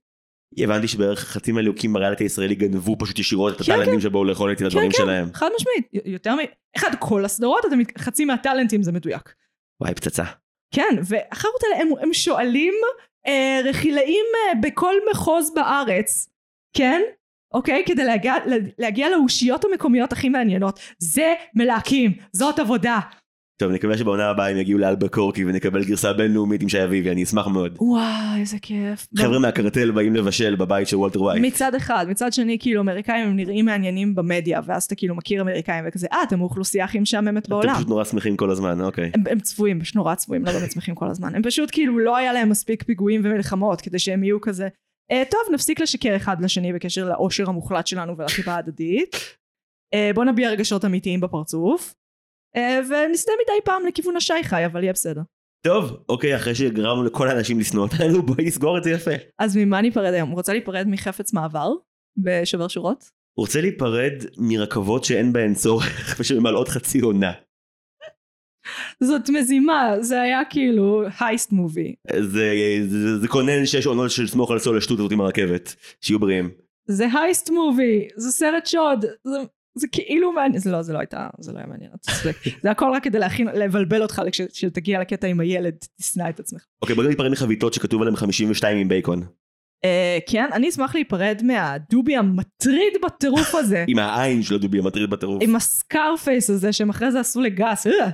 הבנתי שבערך חצי מהליהוקים בריאליטי הישראלי גנבו פשוט ישירות את כן, הטאלנטים שבאו לאכול איתי לדברים כן, שלהם. חד משמעית, יותר מ... אחד, כל הסדרות. חצי מהטאלנטים זה מדויק. וואי פצצה. כן, והחארות האלה הם, הם שואלים אה, רכילאים אה, בכל מחוז בארץ, כן? אוקיי? כדי להגיע, להגיע לאושיות המקומיות הכי מעניינות. זה מלהקים, זאת עבודה. טוב נקווה שבעונה הבאה הם יגיעו לאלבקורקי ונקבל גרסה בינלאומית עם שי אביבי אני אשמח מאוד. וואי, איזה כיף. חבר'ה מהקרטל באים לבשל בבית של וולטר ווייט. מצד אחד, מצד שני, כאילו, אמריקאים הם נראים מעניינים במדיה, ואז אתה כאילו מכיר אמריקאים וכזה, אה, אתם האוכלוסייה הכי משעממת אתם בעולם. פשוט נורא שמחים כל הזמן אוקיי. הם, הם צבועים, פשוט נורא צבועים, לא באמת שמחים כל הזמן. הם פשוט כאילו לא היה להם מספיק פיגועים ומלחמות כדי שהם יהיו כזה, אה, טוב נפסיק לשקר אחד לשני בקשר לאושר המוחלט שלנו ולחיבה ההדדית. אה, בוא נביע רגשות אמיתיים בפרצוף. אה, ונסטה מדי פעם לכיוון השי חי, אבל יהיה בסדר. טוב אוקיי אחרי שגרמנו לכל האנשים לשנוא אותנו בואי נסגור את זה יפה. אז ממה ניפרד היום? רוצה להיפרד מחפץ מעבר? בשובר שורות? רוצה להיפרד מרכבות שאין בהן צורך ושממלאות חצי עונה. זאת מזימה, זה היה כאילו הייסט מובי. זה, זה, זה קונן שש עונות של סמוך על סול השטות הזאת עם הרכבת. שיהיו בריאים. זה הייסט מובי, זה סרט שוד, זה, זה כאילו מעניין, זה לא, זה לא הייתה, זה לא היה מעניין, אתה צודק. זה הכל רק כדי להכין, לבלבל אותך כשתגיע לקטע עם הילד, תשנא את עצמך. אוקיי בוא ניפרד מחביתות שכתוב עליהן 52 עם בייקון. Uh, כן, אני אשמח להיפרד מהדובי המטריד בטירוף הזה, עם העין של הדובי המטריד בטירוף. עם הסקארפייס הזה שהם אחרי זה עשו לגס, אה.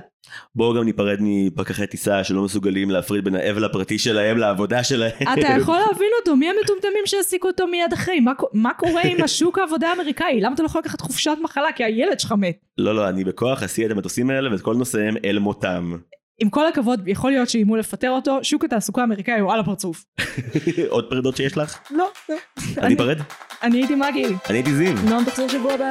בואו גם ניפרד מפקחי טיסה שלא מסוגלים להפריד בין האבל הפרטי שלהם לעבודה שלהם. אתה יכול להבין אותו, מי המטומטמים שהעסיקו אותו מיד אחרי? מה, מה קורה עם השוק העבודה האמריקאי? למה אתה לא יכול לקחת חופשת מחלה? כי הילד שלך מת. לא לא אני בכוח אסיע את המטוסים האלה ואת כל נושאיהם אל מותם. עם כל הכבוד, יכול להיות שאיימו לפטר אותו, שוק התעסוקה האמריקאי הוא על הפרצוף. עוד פרדות שיש לך? לא, לא. אני אפרד? אני הייתי מגי. אני הייתי זיו. נועם תחזור שבוע הבא.